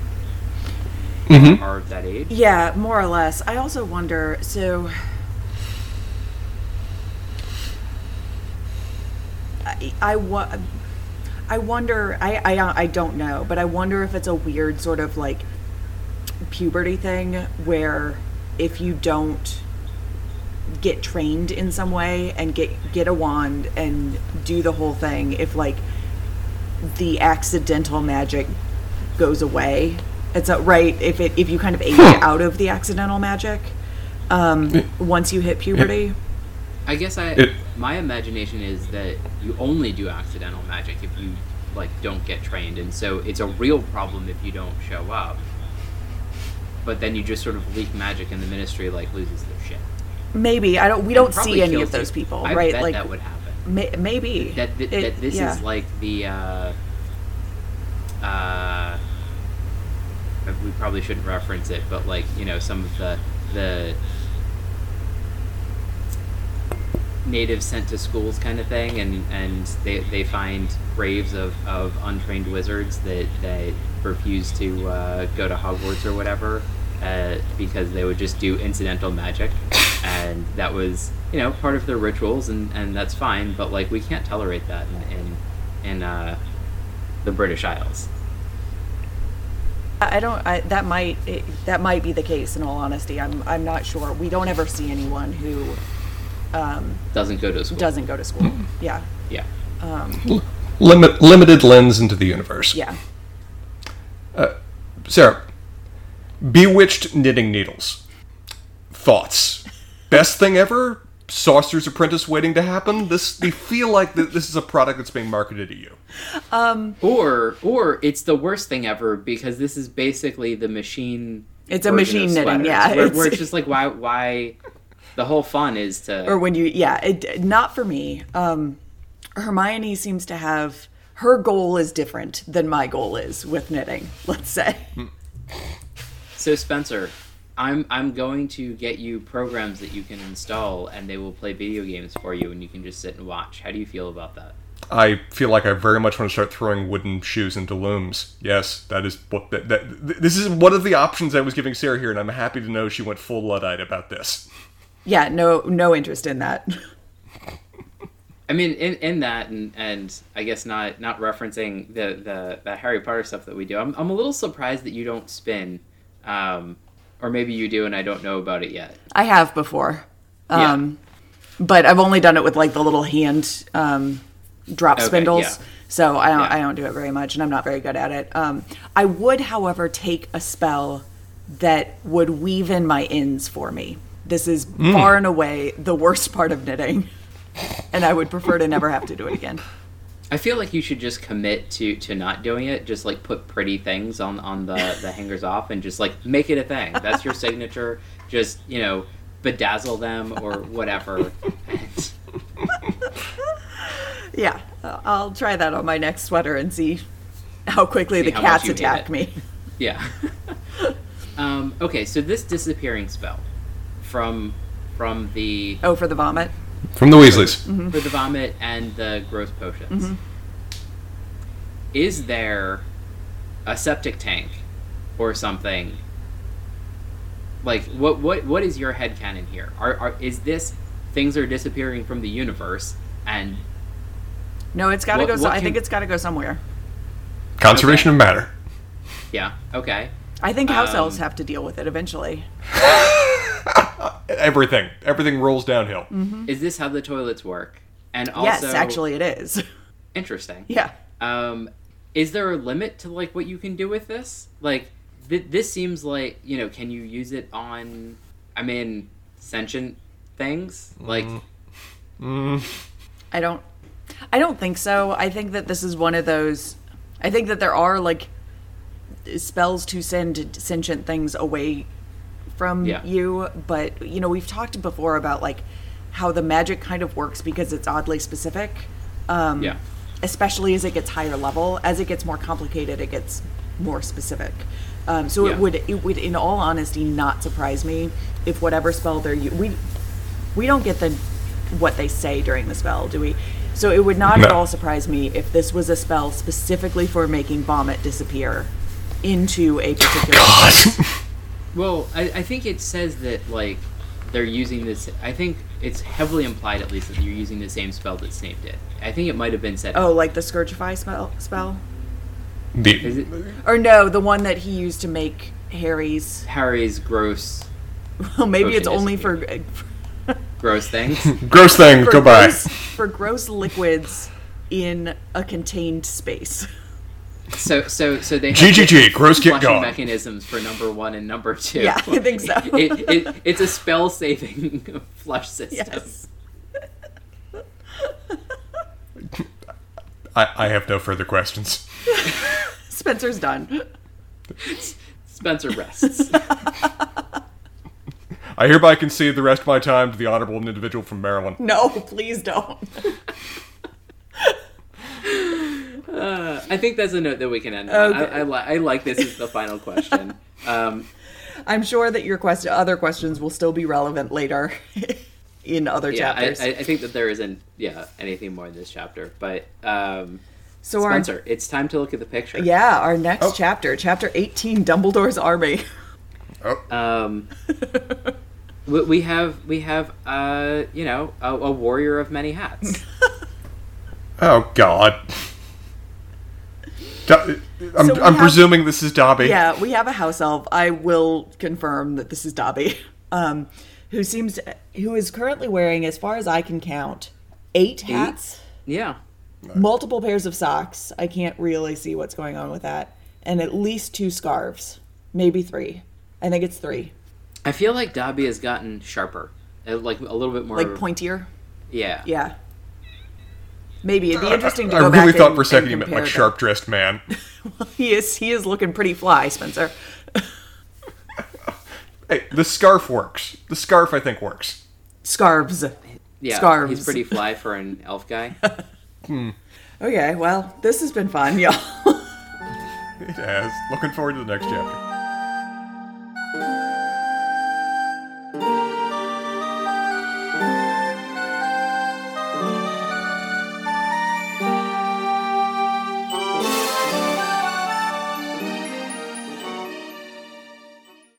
Mm-hmm. are of that age. Yeah, more or less. I also wonder. So, I, I, wa- I wonder. I, I, I don't know, but I wonder if it's a weird sort of like puberty thing where if you don't get trained in some way and get get a wand and do the whole thing if like the accidental magic goes away. It's a, right if it if you kind of age out of the accidental magic um, once you hit puberty. I guess I It- my imagination is that you only do accidental magic if you like don't get trained, and so it's a real problem if you don't show up. But then you just sort of leak magic, and the ministry like loses their shit. Maybe I don't. We And don't see any of those people, I right? Bet like that would happen. may, maybe That th- It- that this yeah. is like the. Uh, uh, we probably shouldn't reference it, but like you know some of the the natives sent to schools kind of thing, and and they, they find graves of, of untrained wizards that that refuse to uh, go to Hogwarts or whatever. Uh, because they would just do incidental magic, and that was you know part of their rituals, and, and that's fine. But like we can't tolerate that in in, in uh, the British Isles. I don't. I, that might it, that might be the case. In all honesty, I'm I'm not sure. We don't ever see anyone who um, Doesn't go to school. doesn't go to school. Mm-hmm. Yeah, Yeah. Um, limit, limited lens into the universe. yeah. Uh, Sarah, bewitched knitting needles. Thoughts? Best thing ever? Sorcerer's Apprentice waiting to happen? This they feel like th- this is a product that's being marketed to you. Um, Or or it's the worst thing ever because this is basically the machine. It's a machine knitting, yeah, Where, it's- where it's just like why why the whole fun is to Or when you, yeah, it, not for me. Um, Hermione seems to have her goal is different than my goal is with knitting. Let's say. So Spencer, I'm I'm going to get you programs that you can install and they will play video games for you and you can just sit and watch. How do you feel about that? I feel like I very much want to start throwing wooden shoes into looms. Yes, that is what that, that th- this is one of the options I was giving Sarah here, and I'm happy to know she went full luddite about this. Yeah, no, no interest in that. I mean, in, in that, and, and I guess not not referencing the, the, the Harry Potter stuff that we do, I'm, I'm a little surprised that you don't spin, um, or maybe you do and I don't know about it yet. I have before, Yeah. um, but I've only done it with like the little hand um, drop Okay, spindles. yeah. So I don't, Yeah. I don't do it very much, and I'm not very good at it. Um, I would, however, take a spell that would weave in my ins for me. This is far and away the worst part of knitting, and I would prefer to never have to do it again. I feel like you should just commit to, to not doing it. Just like put pretty things on, on the, the hangers off and just like make it a thing. That's your signature. Just, you know, bedazzle them or whatever. Yeah, I'll try that on my next sweater and see how quickly See the how cats attack me. yeah. um, okay, so this disappearing spell from from the Oh, for the vomit. From the Weasleys. for the vomit and the gross potions. Mm-hmm. Is there a septic tank or something? Like what what what is your headcanon here? Are, are is this things are disappearing from the universe and No, it's got to go. So, what I think it's got to go somewhere. Conservation of matter. yeah, okay. I think house Um, elves have to deal with it eventually. Everything. Everything rolls downhill. Mm-hmm. Is this how the toilets work? And also yes, actually, it is. interesting. yeah. Um, is there a limit to like what you can do with this? Like, th- this seems like you know, can you use it on? I mean, sentient things like mm-hmm. Mm-hmm. I don't I don't think so. I think that this is one of those I think that there are like spells to send sentient things away from Yeah. you, but you know, we've talked before about like how the magic kind of works because it's oddly specific. Um Yeah. especially as it gets higher level. As it gets more complicated, it gets more specific. Um, so Yeah. it would, it would, in all honesty, not surprise me if whatever spell they're u- we we don't get the what they say during the spell, do we? So it would not at all surprise me if this was a spell specifically for making vomit disappear into a particular. Well, I, I think it says that like they're using this. I think it's heavily implied, at least, that you're using the same spell that Snape did. I think it might have been said. Oh, like the Scourgify spell, spell, is The, it or no, the one that he used to make Harry's. Harry's gross? Well, maybe it's Potion only for. gross things. Gross thing. For Goodbye. gross, for gross liquids in a contained space. So so so they have GGG, gross get flushing gone. mechanisms for number one and number two. Yeah, I think so. it, it, it's a spell saving flush system. Yes. I, I have no further questions. Spencer's done. Spencer rests. I hereby concede the rest of my time to the honorable individual from Maryland. No, please don't. Uh, I think that's a note that we can end on. Okay. I, I, li- I like this as the final question. Um, I'm sure that your question, other questions will still be relevant later in other yeah, chapters. I, I think that there isn't yeah anything more in this chapter. But um, so Spencer, it's time to look at the picture. yeah, our next Oh. chapter, chapter 18, Dumbledore's army. Um, we, we have we have uh you know a, a warrior of many hats. Oh God. Do- I'm, So I'm have- presuming this is Dobby. Yeah, we have a house elf. I will confirm that this is Dobby, um, who seems to, who is currently wearing, as far as I can count, eight hats, yeah. multiple pairs of socks. I can't really see what's going on with that, and at least two scarves, maybe three. I think it's three, I feel like Dobby has gotten sharper, uh, like a little bit more like pointier. Yeah. Yeah. Maybe it'd be interesting to I go really back thought and- for a second and you meant like sharp dressed man. He is. He is looking pretty fly, Spencer. hey, the scarf works. The scarf I think works. Scarves. Yeah. Scarves. He's pretty fly for an elf guy. Okay, well, this has been fun, y'all. It has. Looking forward to the next chapter.